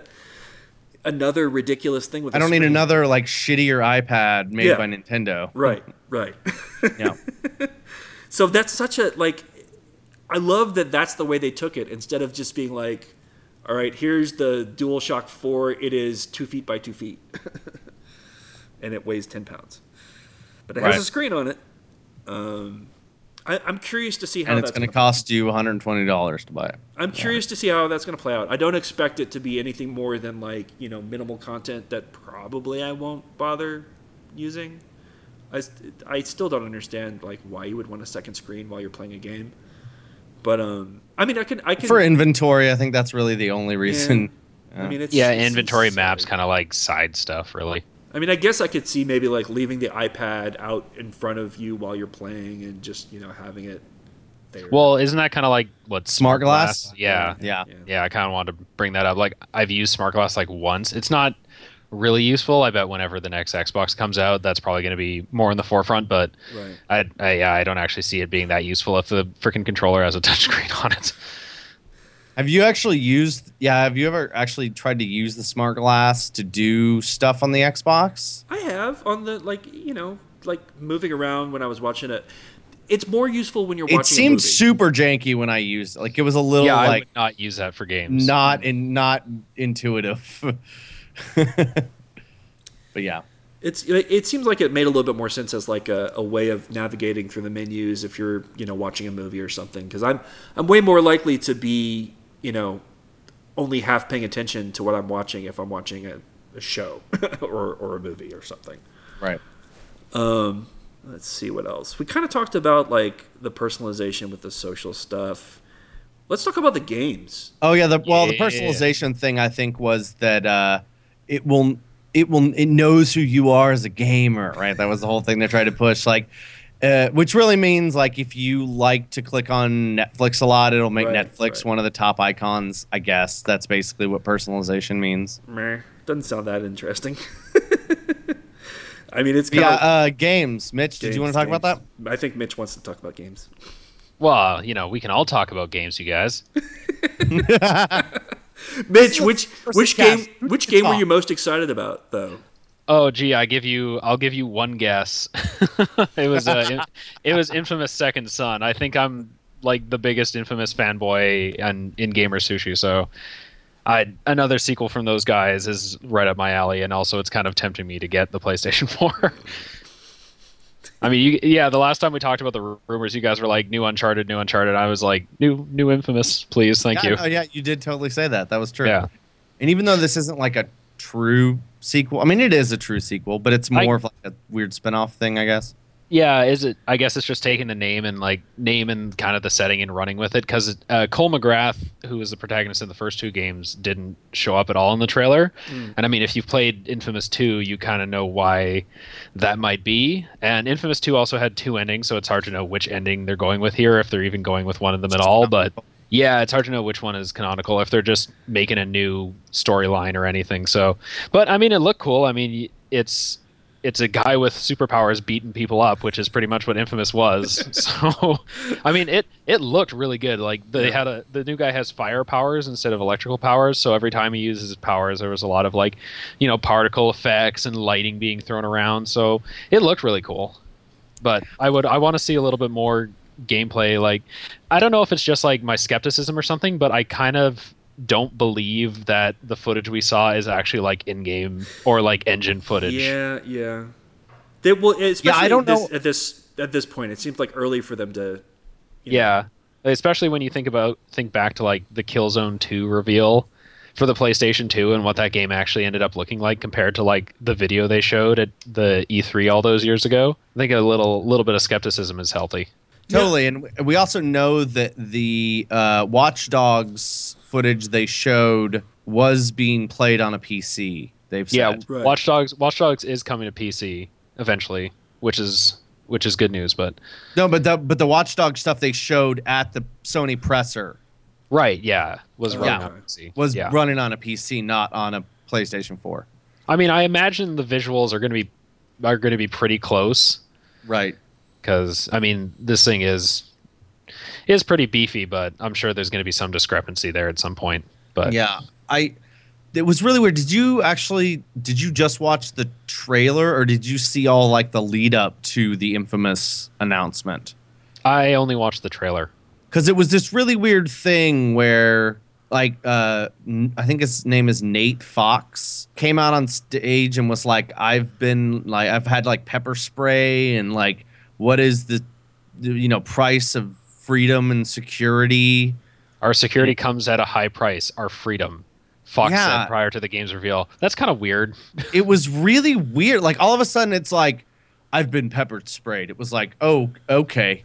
a, another ridiculous thing with.
I don't need another like shittier iPad made
Yeah.
by Nintendo.
Right, right.
Yeah.
So that's such a like. I love that that's the way they took it instead of just being like, "All right, here's the DualShock Four. It is two feet by two feet, and it weighs ten pounds, but it has a screen on it." Um, I, I'm curious to see how
and it's
that's
going to
gonna-
cost you 120 dollars to buy it.
I'm curious to see how that's going to play out. I don't expect it to be anything more than like you know minimal content that probably I won't bother using. I, I still don't understand like why you would want a second screen while you're playing a game. But um, I mean, I can I can.
For inventory, I think that's really the only reason.
I mean, it's
Yeah,
it's
inventory
insane.
maps kind of like side stuff, really.
I mean, I guess I could see maybe like leaving the iPad out in front of you while you're playing and just you know having it there.
Well, isn't that kind of like what
Smart glass?
Yeah.
Yeah.
Yeah, I kind of wanted to bring that up. Like, I've used smart glass like once. It's not really useful. I bet whenever the next Xbox comes out, that's probably going to be more in the forefront. But
Right.
I, I, yeah, I don't actually see it being that useful if the freaking controller has a touchscreen on it.
Have you actually used? Yeah, have you ever actually tried to use the smart glass to do stuff on the Xbox?
I have on the like you know like moving around when I was watching it. It's more useful when you're watching.
It seemed
a movie.
super janky when I used. it. Like it was a little
yeah, I
like
would not use that for games.
not in not intuitive. but yeah.
It's it it seems like it made a little bit more sense as like a, a way of navigating through the menus if you're you know watching a movie or something because I'm I'm way more likely to be you know only half paying attention to what I'm watching if I'm watching a, a show or or a movie or something.
Right.
Um, let's see what else. We kind of talked about like the personalization with the social stuff. Let's talk about the games.
Oh yeah, the well the personalization thing I think was that uh it will it will it knows who you are as a gamer, right? That was the whole thing they tried to push like uh, which really means like if you like to click on Netflix a lot, it'll make
Right,
Netflix
right.
one of the top icons, I guess. That's basically what personalization means.
Meh, doesn't sound that interesting. I mean, it's kind
Yeah,
of
uh games. Mitch, did you want to talk about that?
I think Mitch wants to talk about games.
Well, you know, we can all talk about games, you guys.
Mitch, which which game which game were you most excited about though?
Oh, gee, I give you, I'll give you one guess. it was, uh, it was Infamous Second Son. I think I'm like the biggest Infamous fanboy and in GamerSushi. So, I another sequel from those guys is right up my alley, and also it's kind of tempting me to get the PlayStation Four. I mean, you, yeah, the last time we talked about the rumors, you guys were like new Uncharted, new Uncharted. I was like, new, new Infamous, please, thank
yeah,
you.
no, yeah, you did totally say that. That was true.
Yeah.
And even though this isn't like a true sequel, I mean, it is a true sequel, but it's
I-
more of like a weird spin-off thing, I guess.
Yeah, is it? I guess it's just taking the name and like name and kind of the setting and running with it because uh, Cole McGrath, who was the protagonist in the first two games, didn't show up at all in the trailer. And I mean, if you've played Infamous Two, you kind of know why that might be. And Infamous Two also had two endings, so it's hard to know which ending they're going with here, if they're even going with one of them at all. But yeah, it's hard to know which one is canonical if they're just making a new storyline or anything. So, but I mean, it looked cool. I mean, it's it's a guy with superpowers beating people up, which is pretty much what Infamous was. so, I mean, it it looked really good. Like they had a the new guy has fire powers instead of electrical powers. So every time he uses his powers, there was a lot of like, you know, particle effects and lighting being thrown around. So it looked really cool. But I would I want to see a little bit more gameplay. Like, I don't know if it's just like my skepticism or something, but I kind of don't believe that the footage we saw is actually like in-game or like engine footage.
Yeah, yeah. They will, especially
don't
this,
know-
at this at this point. It seems like early for them to. you know-
Yeah, especially when you think about think back to like the Killzone 2 reveal for the PlayStation 2 and what that game actually ended up looking like compared to like the video they showed at the E3 all those years ago. I think a little little bit of skepticism is healthy.
Totally, and we also know that the uh, Watch Dogs footage they showed was being played on a PC. They've said.
Yeah,
Right.
Watch Dogs Watch Dogs is coming to PC eventually, which is which is good news, but
No, but the but the Watch Dogs stuff they showed at the Sony presser
right, yeah, was
Oh,
running
okay.
on PC.
was
yeah.
running on a PC, not on a PlayStation 4.
I mean, I imagine the visuals are going to be are going to be pretty close
Right.
Because I mean, this thing is is pretty beefy, but I'm sure there's going to be some discrepancy there at some point. But
Yeah. I it was really weird. Did you actually did you just watch the trailer or did you see all like the lead up to the infamous announcement?
I only watched the trailer.
Cuz it was this really weird thing where like uh I think his name is Nate Fox came out on stage and was like I've been like I've had like pepper spray and like what is the, the you know price of freedom and security
Our security comes at a high price. Our freedom. Fox
Yeah.
said prior to the game's reveal. That's kind of weird.
it was really weird. Like all of a sudden, it's like I've been pepper sprayed. It was like, oh, okay.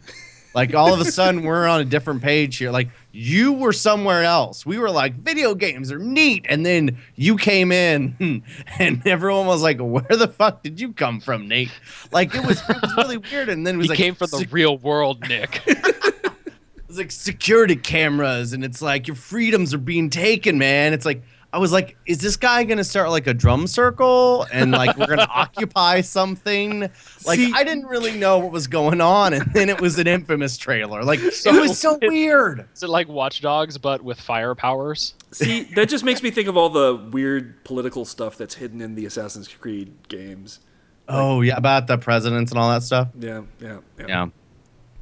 Like all of a sudden, we're on a different page here. Like you were somewhere else. We were like, video games are neat, and then you came in, and everyone was like, where the fuck did you come from, Nate? Like it was, it was really weird. And then it was
He
like,
came from the real world, Nick.
it was like security cameras, and it's like your freedoms are being taken, man. It's like I was like, is this guy gonna start like a drum circle and like we're gonna occupy something? Like
See-
I didn't really know what was going on, and then it was an infamous trailer. Like it was so weird.
Is it like Watch Dogs but with fire powers?
See, that just makes me think of all the weird political stuff that's hidden in the Assassin's Creed games.
Oh yeah, about the presidents and all that stuff.
Yeah, yeah, yeah.
Yeah.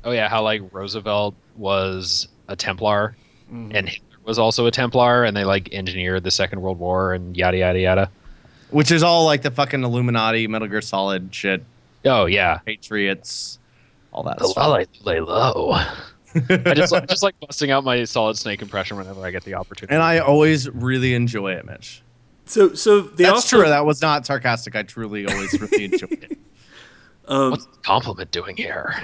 Oh yeah, how like Roosevelt was a Templar
Mhm.
and Hitler was also a Templar, and they like engineered the Second World War and yada yada yada.
Which is all like the fucking Illuminati, Metal Gear Solid shit,
Oh yeah,
Patriots, all that
the
stuff.
lay, lay low. I just just like busting out my Solid Snake impression whenever I get the opportunity.
and I always really enjoy it, Mitch.
So so they
That's
also
true. That was not sarcastic. I truly always really enjoy it.
um,
What's the compliment doing here?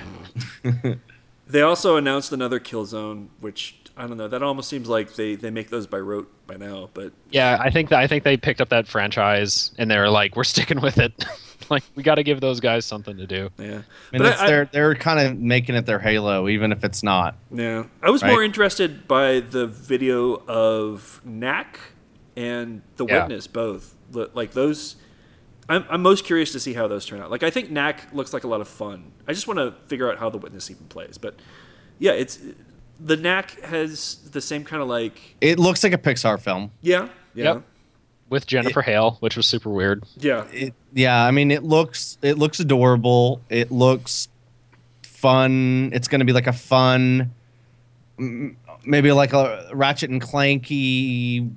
they also announced another Killzone, which I don't know. That almost seems like they, they make those by rote by now, but
Yeah, I think that I think they picked up that franchise and they're like, we're sticking with it. like we got to give those guys something to do.
yeah.
I mean,
but
it's,
I,
they're they're kind of making it their Halo, even if it's not.
yeah, I was
Right.
more interested by the video of Knack and the
Yeah.
Witness both. Like those, I'm, I'm most curious to see how those turn out. Like I think Knack looks like a lot of fun. I just want to figure out how the Witness even plays. But yeah, it's the Knack has the same kind of like
It looks like a Pixar film.
yeah yeah
Yep. With Jennifer Hale, which was super weird.
yeah
It, yeah, I mean, it looks it looks adorable. It looks fun. It's going to be like a fun, maybe like a Ratchet and Clanky.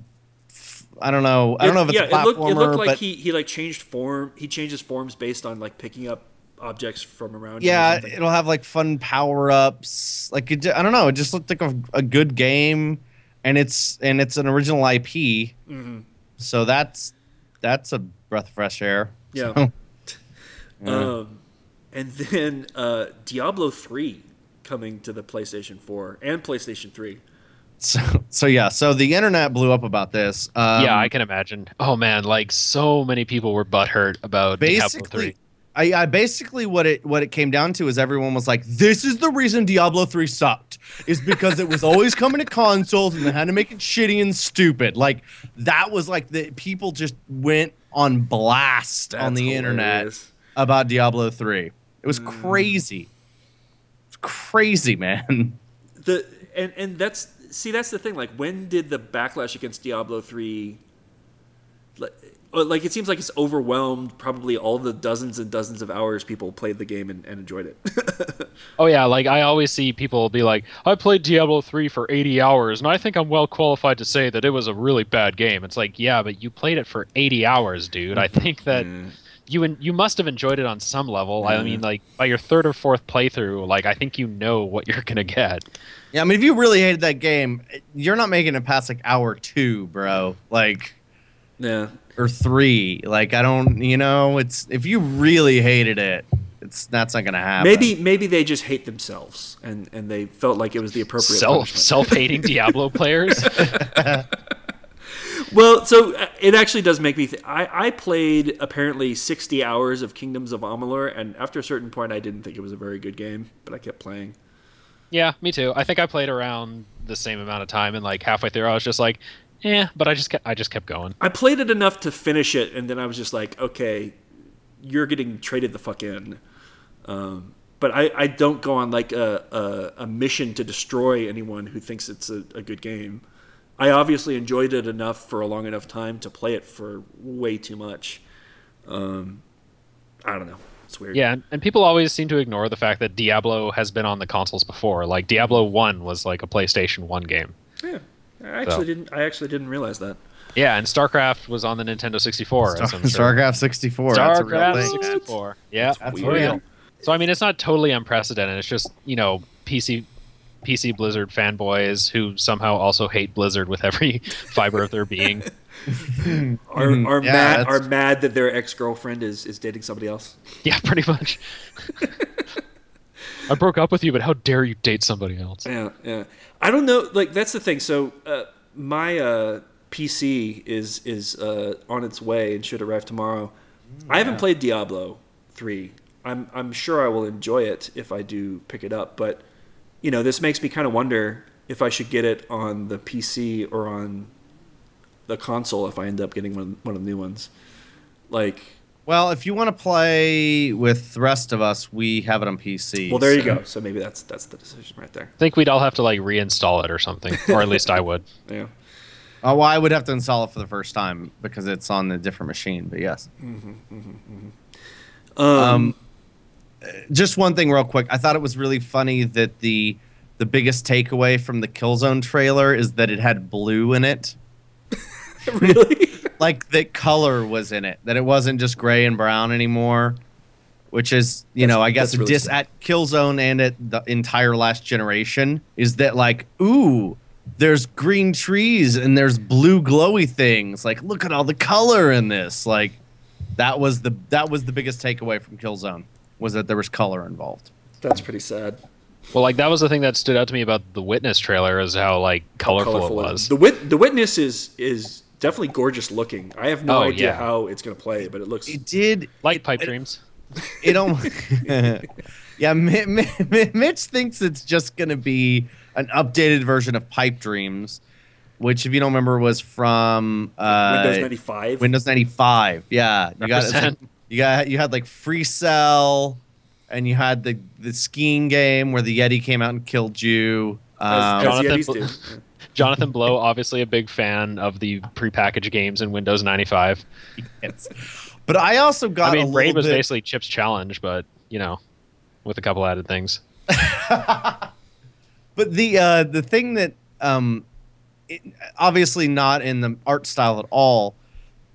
I don't know. I don't know if it's
yeah,
a platformer,
it looked, it looked like
but
he, he like changed form. He changes forms based on like picking up objects from around.
yeah,
something.
it'll have like fun power ups. Like it, I don't know. It just looked like a, a good game, and it's and it's an original IP.
Mhm.
So that's that's a breath of fresh air.
Yeah.
So, yeah.
Um, and then uh, Diablo three coming to the PlayStation Four and PlayStation Three.
So, so yeah, so the internet blew up about this. Um,
yeah, I can imagine. Oh man, like so many people were butthurt about Diablo 3.
basically, I, I basically what it what it came down to is everyone was like, "This is the reason Diablo three sucked, is because it was always coming to consoles and they had to make it shitty and stupid." Like that was like the people just went on blast on
That's
the internet about Diablo three. It was
Mm.
crazy. It's crazy, man.
The and and that's see that's the thing. Like when did the backlash against Diablo three? Like, like it seems like it's overwhelmed probably all the dozens and dozens of hours people played the game and, and enjoyed it.
Oh yeah, like I always see people be like, "I played Diablo 3 for 80 hours and I think I'm well qualified to say that it was a really bad game." It's like, "Yeah, but you played it for 80 hours, dude. I think that mm. you en- you must have enjoyed it on some level. I mean, mm. like by your third or fourth playthrough, like I think you know what you're going to get."
Yeah, I mean, if you really hated that game, you're not making it past like hour two, bro. Like.
Yeah.
or three. Like I don't, you know, it's if you really hated it, it's that's not gonna happen.
Maybe maybe they just hate themselves and, and they felt like it was the appropriate
Self
punishment.
self-hating Diablo players.
Well, so uh, it actually does make me. Th- I I played apparently sixty hours of Kingdoms of Amalur, and after a certain point, I didn't think it was a very good game, but I kept playing.
yeah, me too. I think I played around the same amount of time and like halfway through I was just like, "Yeah," but I just kept, I just kept going.
I played it enough to finish it, and then I was just like, okay, you're getting traded the fuck in. Um, but I, I don't go on like a, a, a mission to destroy anyone who thinks it's a, a good game. I obviously enjoyed it enough for a long enough time to play it for way too much. Um, I don't know. It's weird.
Yeah, and, and people always seem to ignore the fact that Diablo has been on the consoles before. Like Diablo 1 was like a PlayStation 1 game.
Yeah. I actually
So.
didn't. I actually didn't realize that.
Yeah, and StarCraft was on the Nintendo 64.
Star,
sure.
StarCraft 64. that's a real
StarCraft
thing.
64. Yeah,
That's
for
real.
real. So I mean, it's not totally unprecedented. It's just you know PC PC Blizzard fanboys who somehow also hate Blizzard with every fiber of their being.
Are
Mhm.
are
Yeah,
mad
that's-
are mad that their ex girlfriend is is dating somebody else.
Yeah, pretty much. I broke up with you, but how dare you date somebody else?
Yeah, yeah. I don't know. Like that's the thing. So uh, my uh, PC is is uh, on its way and should arrive tomorrow. I haven't played Diablo three. I'm I'm sure I will enjoy it if I do pick it up. But you know, this makes me kind of wonder if I should get it on the PC or on the console if I end up getting one one of the new ones. Like,
Well, if you want to play with the rest of us, we have it on PC.
well, there you go. So maybe that's that's the decision right there.
I think we'd all have to like reinstall it or something, or at least I would.
Yeah.
Oh, well, I would have to install it for the first time because it's on a different machine. But yes.
Um,
Um, just one thing, real quick. I thought it was really funny that the the biggest takeaway from the Killzone trailer is that it had blue in it.
really?
Like that color was in it. That it wasn't just gray and brown anymore. which is you know I guess a
really
diss
smart.
at Killzone and at the entire last generation is that like ooh there's green trees and there's blue glowy things like look at all the color in this like that was the that was the biggest takeaway from Killzone was that there was color involved.
That's pretty sad.
Well, like that was the thing that stood out to me about the Witness trailer is how like colorful, it was.
The wit the witness is is definitely gorgeous looking. I have no
Oh,
idea
yeah.
how it's gonna play, but it looks.
It did
like pipe
it,
dreams.
It don't. yeah, Mi- Mi- Mi- Mitch thinks it's just going to be an updated version of Pipe Dreams, which, if you don't remember, was from uh,
Windows ninety five.
Windows ninety five. Yeah, you got like- you got you had like Free Cell, and you had the the skiing game where the Yeti came out and killed you. Um,
as, as
Jonathan
Yetis
Bl-
do. Yeah.
Jonathan Blow, obviously a big fan of the prepackaged games in Windows 95.
yes. But I also got.
I mean,
little
Braid was
bit-
basically Chip's challenge, but you know, with a couple added things.
But the uh, the thing that um, it, obviously not in the art style at all,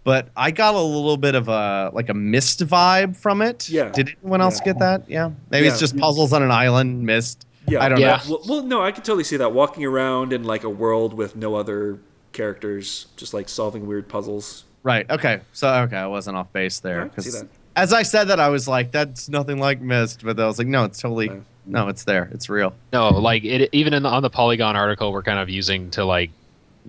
but I got a little bit of a like a Myst vibe from it.
Yeah.
Did anyone else
Yeah.
get that? Yeah. Maybe it's just puzzles on an island, Myst.
Yeah,
I don't
Yeah.
know.
Well, well, no, I can totally see that walking around in like a world with no other characters, just like solving weird puzzles.
Right. Okay. So okay, I wasn't off base there.
I can that.
As I said that, I was like, "That's nothing like Myst," but I was like, "No, it's totally
Yeah.
no, it's there. It's real."
No, like it even in the, on the Polygon article, we're kind of using to like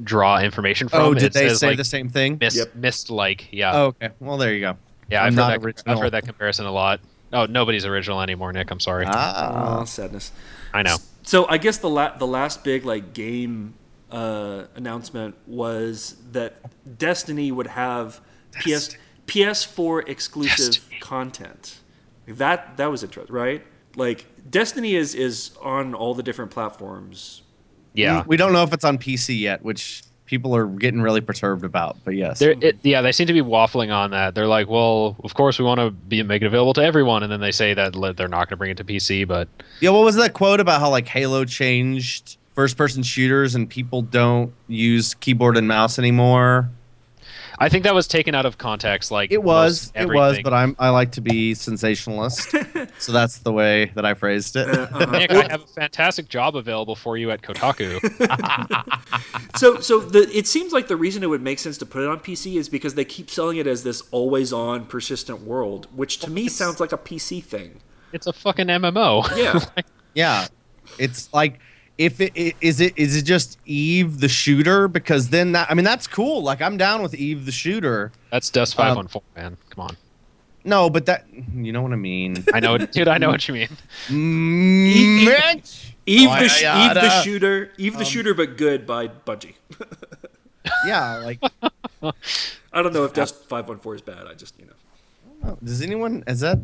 draw information from.
Oh, did
it
they
says,
say
like,
the same thing?
Myst,
Yep.
Myst like yeah,
Oh, okay. Well, there you go.
yeah.
I'm
I've
not
heard, that. I've heard that comparison a lot. Oh, nobody's original anymore, Nick. I'm sorry.
Ah.
oh, sadness.
I know.
So I guess the la- the last big like game uh, announcement was that Destiny would have PS PS4 exclusive
Destiny.
content. That that was interesting, right? Like Destiny is is on all the different platforms.
Yeah.
We, we don't know if it's on PC yet, which people are getting really perturbed about. But yes.
It, yeah, they seem to be waffling on that. They're like, well, of course we want to be make it available to everyone, and then they say that they're not going to bring it to PC. But
Yeah, what was that quote about how like Halo changed first person shooters and people don't use keyboard and mouse anymore?
I think that was taken out of context. Like
It was, it was, but I'm I like to be sensationalist, so that's the way that I phrased it.
Uh-huh.
Nick, I have a fantastic job available for you at Kotaku.
So so the it seems like the reason it would make sense to put it on PC is because they keep selling it as this always on persistent world, which to me sounds like a PC thing.
it's a fucking MMO.
Yeah.
yeah, it's like if it, it is it is it just Eve the shooter because then that I mean that's cool. Like I'm down with Eve the shooter.
That's Dust
Um,
Five One Four, man. Come on.
No, but that you know what I mean.
I know, dude. I know what you mean.
Mm, Mitch?
Eve
Oh,
the sh-
yeah,
Eve the shooter, Eve the shooter, but good by Bungie.
Yeah, like
I don't know if Dust five one four is bad. I just you know.
does anyone is that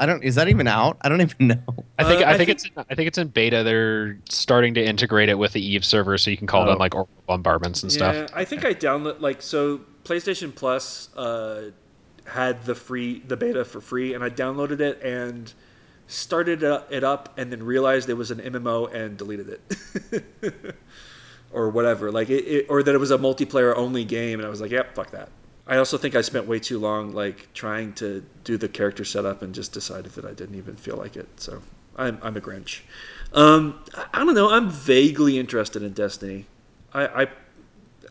I don't is that even out? I don't even know.
I think
Uh,
I,
I
think,
think-
it's in, I think it's in beta. They're starting to integrate it with the Eve server, so you can call
Oh.
them like orbital bombardments and
Yeah,
stuff.
I think I download like so. PlayStation Plus uh, had the free the beta for free, and I downloaded it and started it it up, and then realized it was an MMO and deleted it, or whatever. Like it, it, or that it was a multiplayer only game, and I was like, yep, fuck that. I also think I spent way too long like trying to do the character setup and just decided that I didn't even feel like it. So I'm I'm a Grinch. Um, I, I don't know. I'm vaguely interested in Destiny. I I,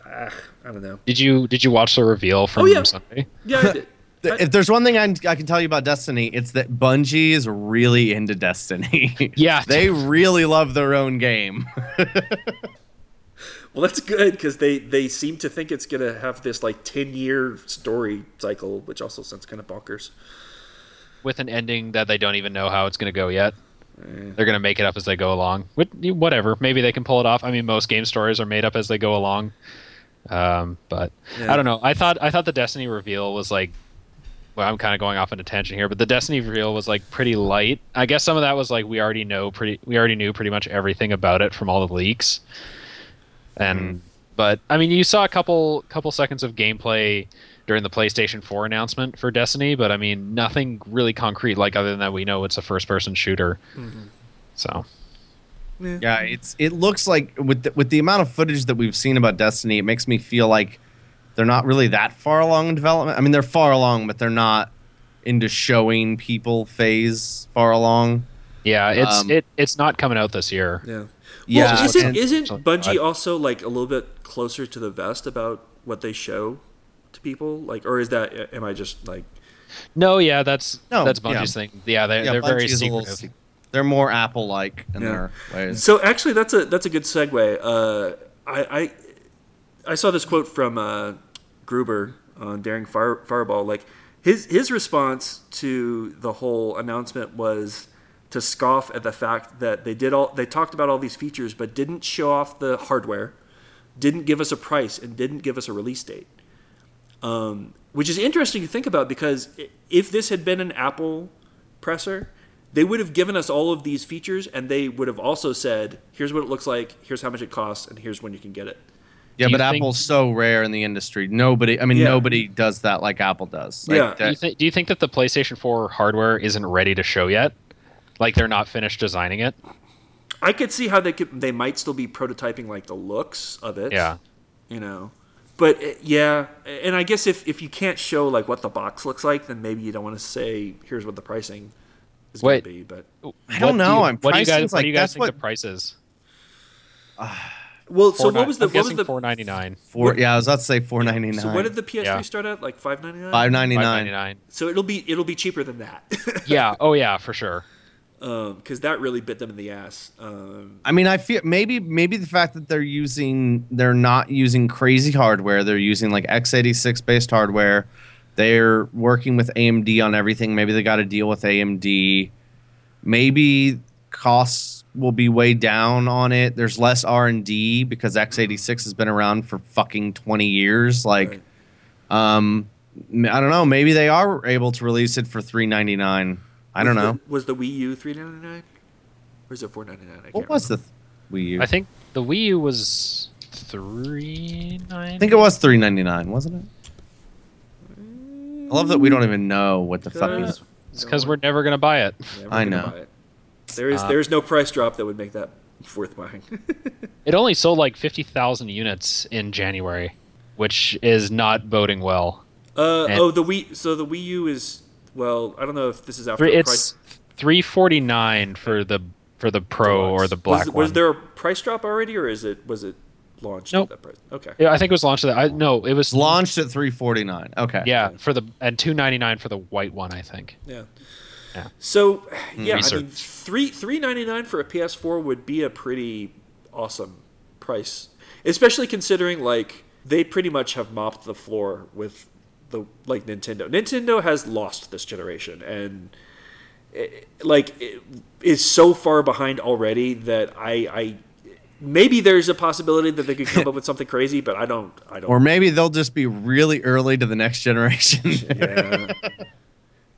ah, I don't know.
Did you did you watch the reveal from
Oh, yeah.
Sunday?
Yeah, I did.
If there's one thing I, I can tell you about Destiny, it's that Bungie is really into Destiny.
Yeah.
they really love their own game.
well, that's good because they they seem to think it's gonna have this like ten year story cycle, which also sounds kind of bonkers.
with an ending that they don't even know how it's going to go yet.
Eh.
They're going to make it up as they go along. Whatever. Maybe they can pull it off. I mean, most game stories are made up as they go along. Um, but
Yeah.
I don't know. I thought I thought the Destiny reveal was like. Well, I'm kind of going off on a tangent here, but the Destiny reveal was like pretty light. I guess some of that was like we already know pretty. We already knew pretty much everything about it from all the leaks. And but I mean, you saw a couple couple seconds of gameplay during the PlayStation 4 announcement for Destiny, but I mean, nothing really concrete. Like other than that, we know it's a first-person shooter. So
yeah, it's it looks like with the, with the amount of footage that we've seen about Destiny, it makes me feel like they're not really that far along in development. I mean, they're far along, but they're not into showing people phase far along.
Yeah, it's
Um,
it it's not coming out this year.
Yeah.
Yeah,
Well, isn't
and-
isn't Bungie also like a little bit closer to the vest about what they show to people? Like, or is that am I just like?
No, yeah, that's
No,
that's
yeah.
Bungie's thing. Yeah, they,
Yeah,
they're very
Bungie is a little
secretive.
They're more Apple-like in
Yeah.
their ways.
So actually, that's a that's a good segue. Uh, I, I I saw this quote from uh, Gruber on Daring Fire, Fireball. Like his his response to the whole announcement was to scoff at the fact that they did all they talked about all these features, but didn't show off the hardware, didn't give us a price, and didn't give us a release date. Um, which is interesting to think about because if this had been an Apple presser, they would have given us all of these features and they would have also said, here's what it looks like, here's how much it costs, and here's when you can get it.
Yeah, but
think-
Apple's so rare in the industry. Nobody, I mean,
Yeah.
nobody does that like Apple does. Like,
Yeah.
Do you,
that-
think do you think that the PlayStation 4 hardware isn't ready to show yet? Like they're not finished designing it?
I could see how they could they might still be prototyping like the looks of it.
Yeah.
You know. But uh, yeah, and I guess if, if you can't show like what the box looks like, then maybe you don't want to say here's what the pricing is going to be. But
I don't
What do
know.
you-
I'm
what do you guys
pricing's
what do you guys think
what-
the price is?
well, so what was the
I'm
what was the
499.
four, yeah, I was about to say four ninety nine.
so what did the PS3
Yeah.
start at? Like five ninety nine.
five ninety nine?
599.
So it'll be it'll be cheaper than that.
Yeah, oh yeah, for sure.
Because that really bit them in the ass. Um,
I mean, I feel maybe maybe the fact that they're using they're not using crazy hardware. They're using like x86 based hardware. They're working with AMD on everything. Maybe they got to deal with AMD. Maybe costs will be way down on it. There's less R and D because x86 has been around for fucking 20 years. Like,
Right.
um, I don't know. Maybe they are able to release it for 399. I don't know.
The, was the Wii U three ninety nine? Or is it four ninety nine?
What was the th- Wii U?
I think the Wii U was 399.
I think it was 399, wasn't it? I love that we don't even know what the fuck is.
It's cuz we're never going to buy it.
Yeah,
I know.
buy it. There is
Uh,
there is no price drop that would make that worth buying.
It only sold like 50,000 units in January, which is not boding well.
uh,
And-
oh, the Wii. So the Wii U is well. I don't know if this is after
Three,
the
it's 349 for the for the Pro or the black
was,
one.
Was there a price drop already, or is it was it launched
Nope.
at that price? Okay.
Yeah, I think it was launched at that. I, no, it was
launched at 349. Okay.
Yeah, for the and 299 for the white one, I think.
Yeah.
Yeah.
So hmm. yeah, I mean, three three ninety nine for a PS4 would be a pretty awesome price, especially considering like they pretty much have mopped the floor with the like Nintendo. Nintendo has lost this generation and it, like it is so far behind already that I I maybe there's a possibility that they could come up with something crazy, but I don't I don't
Or maybe they'll just be really early to the next generation.
yeah.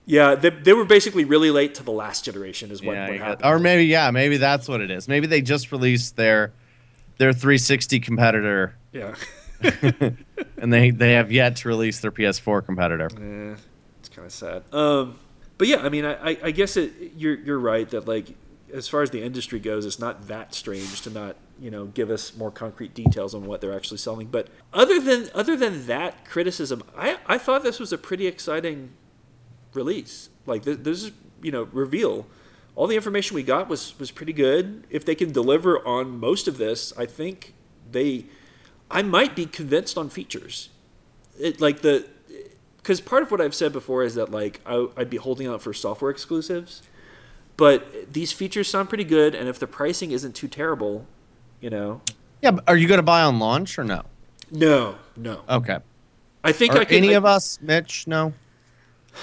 Yeah, they, they were basically really late to the last generation, is what,
Yeah,
what happened.
or maybe yeah, maybe that's what it is. Maybe they just released their their 360 competitor,
yeah.
and they they have yet to release their PS4 competitor.
Eh, it's kind of sad. Um, but yeah, I mean, I, I, I guess it, you're you're right that like as far as the industry goes, it's not that strange to not you know give us more concrete details on what they're actually selling. But other than other than that criticism, I I thought this was a pretty exciting release. Like this, this is you know reveal. All the information we got was was pretty good. If they can deliver on most of this, I think they. I might be convinced on features. It like the because part of what I've said before is that like I, I'd be holding out for software exclusives, but these features sound pretty good, and if the pricing isn't too terrible, you know,
Yeah, but are you going to buy on launch or no?
no, no.
Okay.
I think
Are
I can.
any
I-
of us, Mitch? No.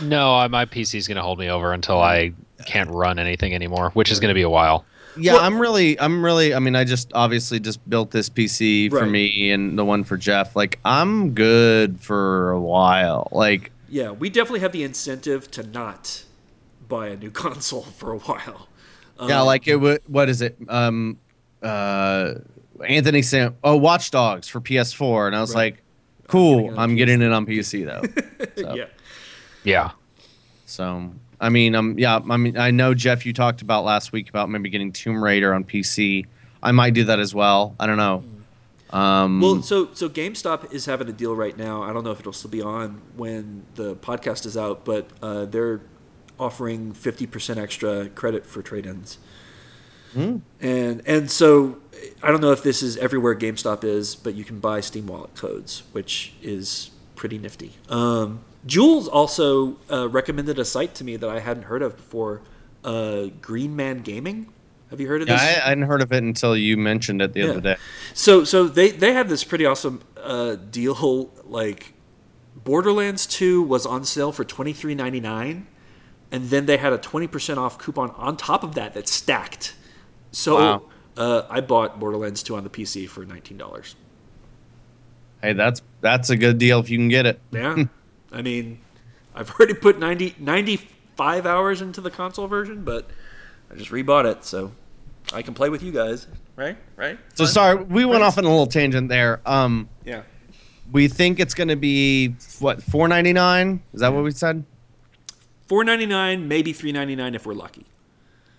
No, I- my PC's going to hold me over until I can't run anything anymore, which is going to be a while.
Yeah,
Well-
I'm really, I'm really. I mean, I just obviously just built this PC for
Right.
me and the one for Jeff. Like, I'm good for a while. Like,
Yeah, we definitely have the incentive to not buy a new console for a while.
yeah,
Um,
like it would. What is it? Um, uh, Anthony Sam. Oh, Watch Dogs for PS4, and I was
Right.
like, cool.
getting it on
I'm getting it on PC though. so.
yeah.
Yeah.
So I mean, um, yeah, I mean, I know Jeff, you talked about last week about maybe getting Tomb Raider on PC. I might do that as well. I don't know. Um,
Well, so so GameStop is having a deal right now. I don't know if it'll still be on when the podcast is out, but uh, they're offering fifty percent extra credit for trade-ins.
Hmm.
And and so I don't know if this is everywhere GameStop is, but you can buy Steam Wallet codes, which is pretty nifty. Um, Jules also uh, recommended a site to me that I hadn't heard of before, uh, Green Man Gaming. Have you heard of this?
I, I hadn't heard of it until you mentioned it the
Yeah.
other day.
So so they they had this pretty awesome uh, deal. Like Borderlands Two was on sale for twenty three ninety nine, and then they had a twenty percent off coupon on top of that that stacked. So
Wow.
uh, I bought Borderlands Two on the PC for nineteen dollars.
Hey, that's that's a good deal if you can get it.
Yeah, I mean, I've already put 90, 95 hours into the console version, but I just rebought it, so I can play with you guys. Right, right.
So
Fun?
sorry, we went
Friends?
off on a little tangent there. Um,
Yeah.
we think it's going to be what four ninety nine. Is that what we said?
Four ninety nine, maybe three ninety nine if we're lucky.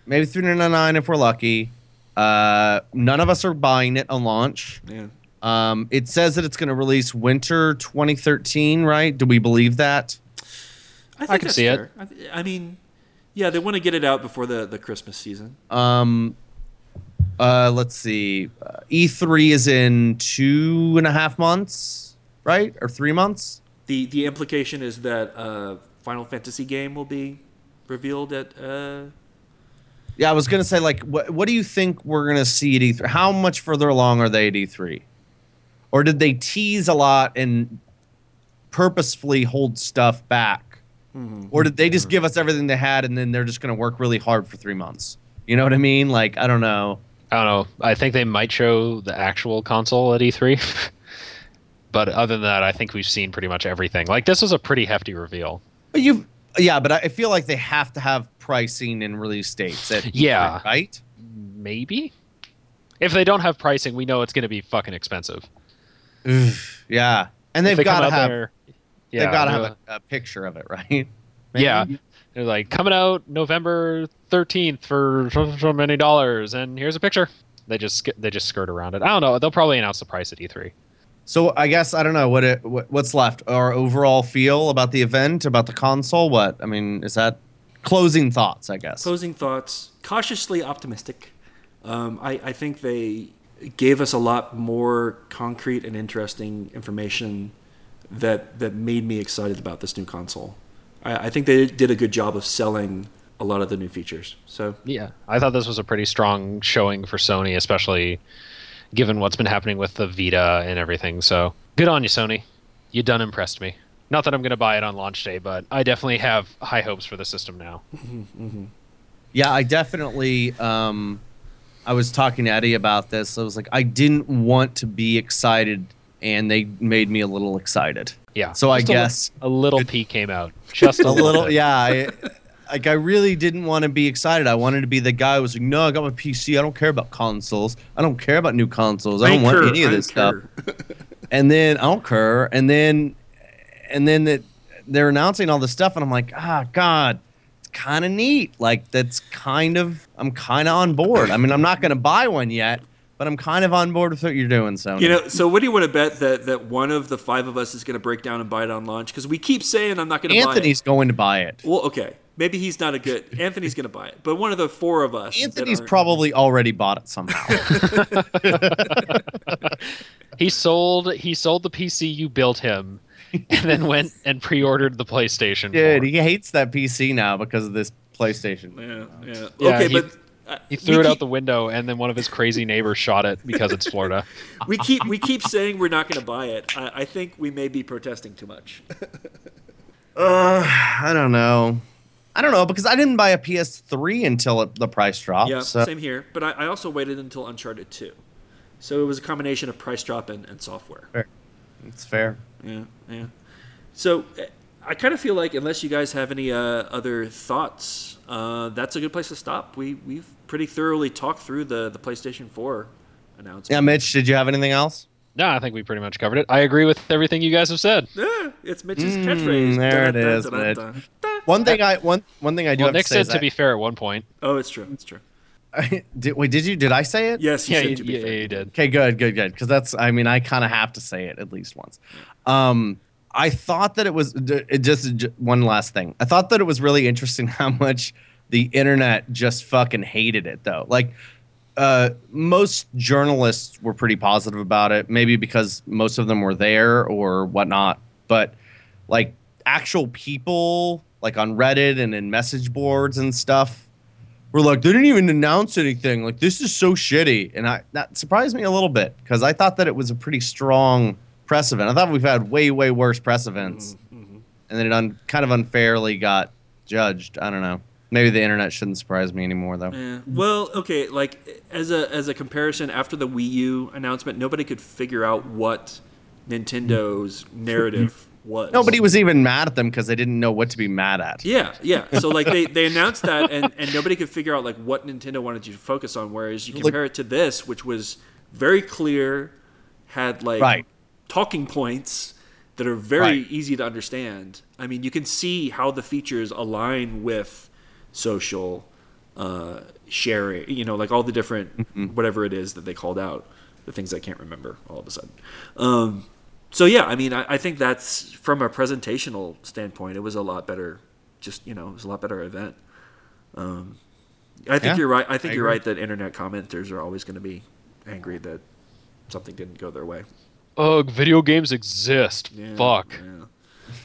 Maybe three ninety nine if we're lucky. Uh, none of us are buying it on launch.
Yeah.
Um, it says that it's going to release winter 2013, right? Do we believe that?
I, think
can
that's
see it.
I, th- I mean, yeah, they want to get it out before the, the Christmas season.
Um, uh, let's see. Uh, E3 is in two and a half months, right? Or three months?
The the implication is that uh, Final Fantasy game will be revealed at. Uh,
Yeah, I was gonna say like, what what do you think we're gonna see at E3? How much further along are they at E3? Or did they tease a lot and purposefully hold stuff back? Mm-hmm. Or did they just mm-hmm. give us everything they had and then they're just gonna work really hard for three months? You know what I mean? Like, I don't know.
I don't know. I think they might show the actual console at E3. but other than that, I think we've seen pretty much everything. Like this was a pretty hefty reveal.
But you, yeah, but I feel like they have to have pricing and release dates. At E3,
Yeah.
right.
Maybe. If they don't have pricing, we know it's going to be fucking expensive.
Yeah, and they've
they
got to have
there-
they've got to have a, a picture of it, right?
Yeah. They're like coming out November 13th for so, so many dollars and here's a picture. They just they just skirt around it. I don't know. They'll probably announce the price at E E3.
So I guess I don't know what it what, what's left. Our overall feel about the event, about the console. What I mean is that closing thoughts. I guess.
closing thoughts, cautiously optimistic. Um, I, I think they gave us a lot more concrete and interesting information that that made me excited about this new console. I, I think they did a good job of selling a lot of the new features. So
Yeah. I thought this was a pretty strong showing for Sony, especially given what's been happening with the Vita and everything. So good on you, Sony. You done impressed me. Not that I'm going to buy it on launch day, but I definitely have high hopes for the system now.
Yeah, I definitely. Um, I was talking to Eddie about this. I was like, I didn't want to be excited, and they made me a little excited.
Yeah.
So I
Just a li-
guess
a little peek came out. Just a,
a little. Yeah. I, like I really didn't want to be excited. I wanted to be the guy who was like, no, I got my PC. I don't care about consoles. I don't care about new consoles. I don't want
Anchor,
any of this stuff. And then I don't care. And then, and then that they're announcing all this stuff, and I'm like, ah, God, it's kind of neat. Like that's kind of, I'm kind of on board. I mean, I'm not going to buy one yet, but I'm kind of on board with what you're doing. So
You know, so what do you want to bet that, that one of the five of us is going to break down and buy it on launch? Because we keep saying I'm not going to buy it.
Anthony's going to buy it.
Well, okay. Maybe he's not a good. Anthony's going to buy it, but one of the four of us.
Anthony's probably already bought it somehow.
He sold he sold the PC you built him, and then went and pre-ordered the PlayStation.
Dude,
4.
he hates that PC now because of this PlayStation.
Yeah, yeah.
Yeah,
okay,
he-
but uh,
He threw
we
it out the window, and then one of his crazy neighbors shot it because it's Florida.
We keep we keep saying we're not going to buy it. I, I think we may be protesting too much.
Uh, I don't know. I don't know because I didn't buy a PS3 until it, the price dropped.
yeah,
so.
same here. But I, I also waited until Uncharted Two, so it was a combination of price drop and, and software.
It's fair.
Yeah, yeah. So uh, I kind of feel like unless you guys have any uh, other thoughts, uh, that's a good place to stop. We we've pretty thoroughly talked through the the PlayStation Four announcement.
Yeah, Mitch, did you have anything else?
No, I think we pretty much covered it. I agree with everything you guys have said.
Yeah, it's Mitch's
Mm,
catchphrase.
there it
Dun, dun,
is,
dun, dun,
Mitch.
dun, dun.
One thing I one one thing I do
Well,
have
Nick
to say
said
is
to
I-
be fair at one point.
Oh, it's true. It's true.
did, wait, did you? Did I say it?
Yes, you
Yeah,
said
you,
to be
yeah,
fair.
you did.
Okay, good, good, good. Because that's, I mean, I kind of have to say it at least once. Um, I thought that it was it just j- one last thing. I thought that it was really interesting how much the internet just fucking hated it, though. Like, uh, most journalists were pretty positive about it, maybe because most of them were there or whatnot. But like actual people, like on Reddit and in message boards and stuff, were like, they didn't even announce anything. Like, this is so shitty. And I that surprised me a little bit because I thought that it was a pretty strong press event. I thought we've had way, way worse press events. Mm-hmm, mm-hmm. And then it un- kind of unfairly got judged. I don't know. Maybe the internet shouldn't surprise me anymore, though.
Yeah. Well, okay. Like as a as a comparison, after the Wii U announcement, nobody could figure out what Nintendo's narrative was.
Nobody was even mad at them because they didn't know what to be mad at.
Yeah, yeah. So like they, they announced that, and, and nobody could figure out like what Nintendo wanted you to focus on. Whereas you compare it to this, which was very clear, had like
Right.
talking points that are very
Right.
easy to understand. I mean, you can see how the features align with social uh, sharing. You know, like all the different
Mm-hmm.
whatever it is that they called out, the things I can't remember all of a sudden. Um, so yeah, I mean, I, I think that's from a presentational standpoint, it was a lot better. Just you know, it was a lot better event. Um, I think
Yeah,
you're right. I think
I
you're
agree.
right that internet commenters are always going to be angry that something didn't go their way.
Ugh, video games exist.
Yeah,
Fuck.
yeah.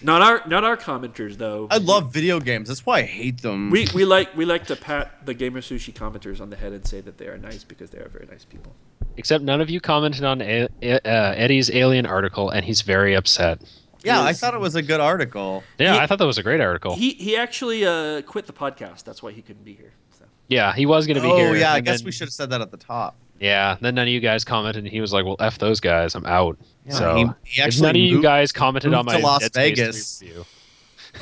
Not our not our commenters though.
I love video games. That's why I hate them.
we we like we like to pat the GamerSushi commenters on the head and say that they are nice because they are very nice people.
Except none of you commented on A- A- uh, Eddie's alien article, and he's very upset.
yeah, I thought it was a good article.
Yeah,
He-
I thought that was a great article.
He he actually uh, quit the podcast. That's why he couldn't be here. So.
yeah, he was going to be here.
oh
here.
yeah, I
and
guess
then-
we should have said that at the top.
Yeah, then none of you guys commented, and he was like, "Well, f those guys, I'm out."
Yeah,
so
he- he actually
none of you guys commented on my
to Las
Dead
Vegas.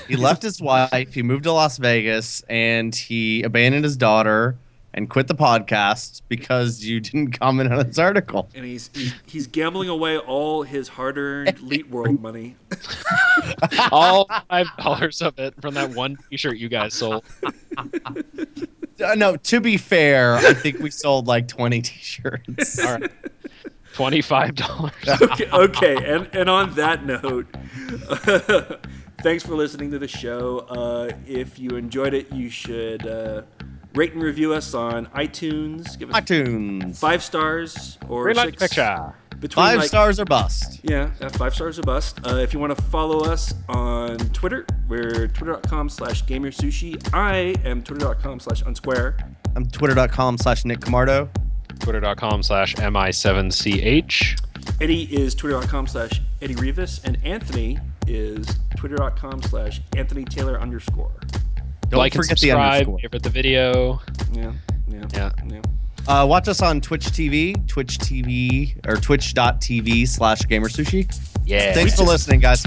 He left his wife, he moved to Las Vegas, and he abandoned his daughter and quit the podcast because you didn't comment on his article.
and he's he's, he's gambling away all his hard-earned Elite World money.
all five dollars of it from that one T-shirt you guys sold.
Uh, no, to be fair, I think we sold like 20 t-shirts.
All right, twenty-five dollars.
okay, okay. And and on that note, thanks for listening to the show. Uh, if you enjoyed it, you should uh, rate and review us on iTunes. Give us
iTunes.
five stars or
Green
six.
picture.
Between
Five
like,
stars or bust.
Yeah, five stars or bust. Uh, if you want to follow us on Twitter, we're twitter.com slash gamersushi. I am twitter.com slash unsquare.
I'm twitter.com slash Nick Camardo.
Twitter.com slash mi7ch.
Eddie is twitter.com slash Eddie Rivas, and Anthony is twitter.com slash Anthony Taylor underscore.
Don't
like and
forget the
subscribe.
underscore.
Favorite the video.
Yeah, yeah,
Yeah.
yeah.
Uh, watch us on Twitch TV, Twitch TV, or twitch.tv slash gamersushi.
Yeah.
Thanks for listening, guys.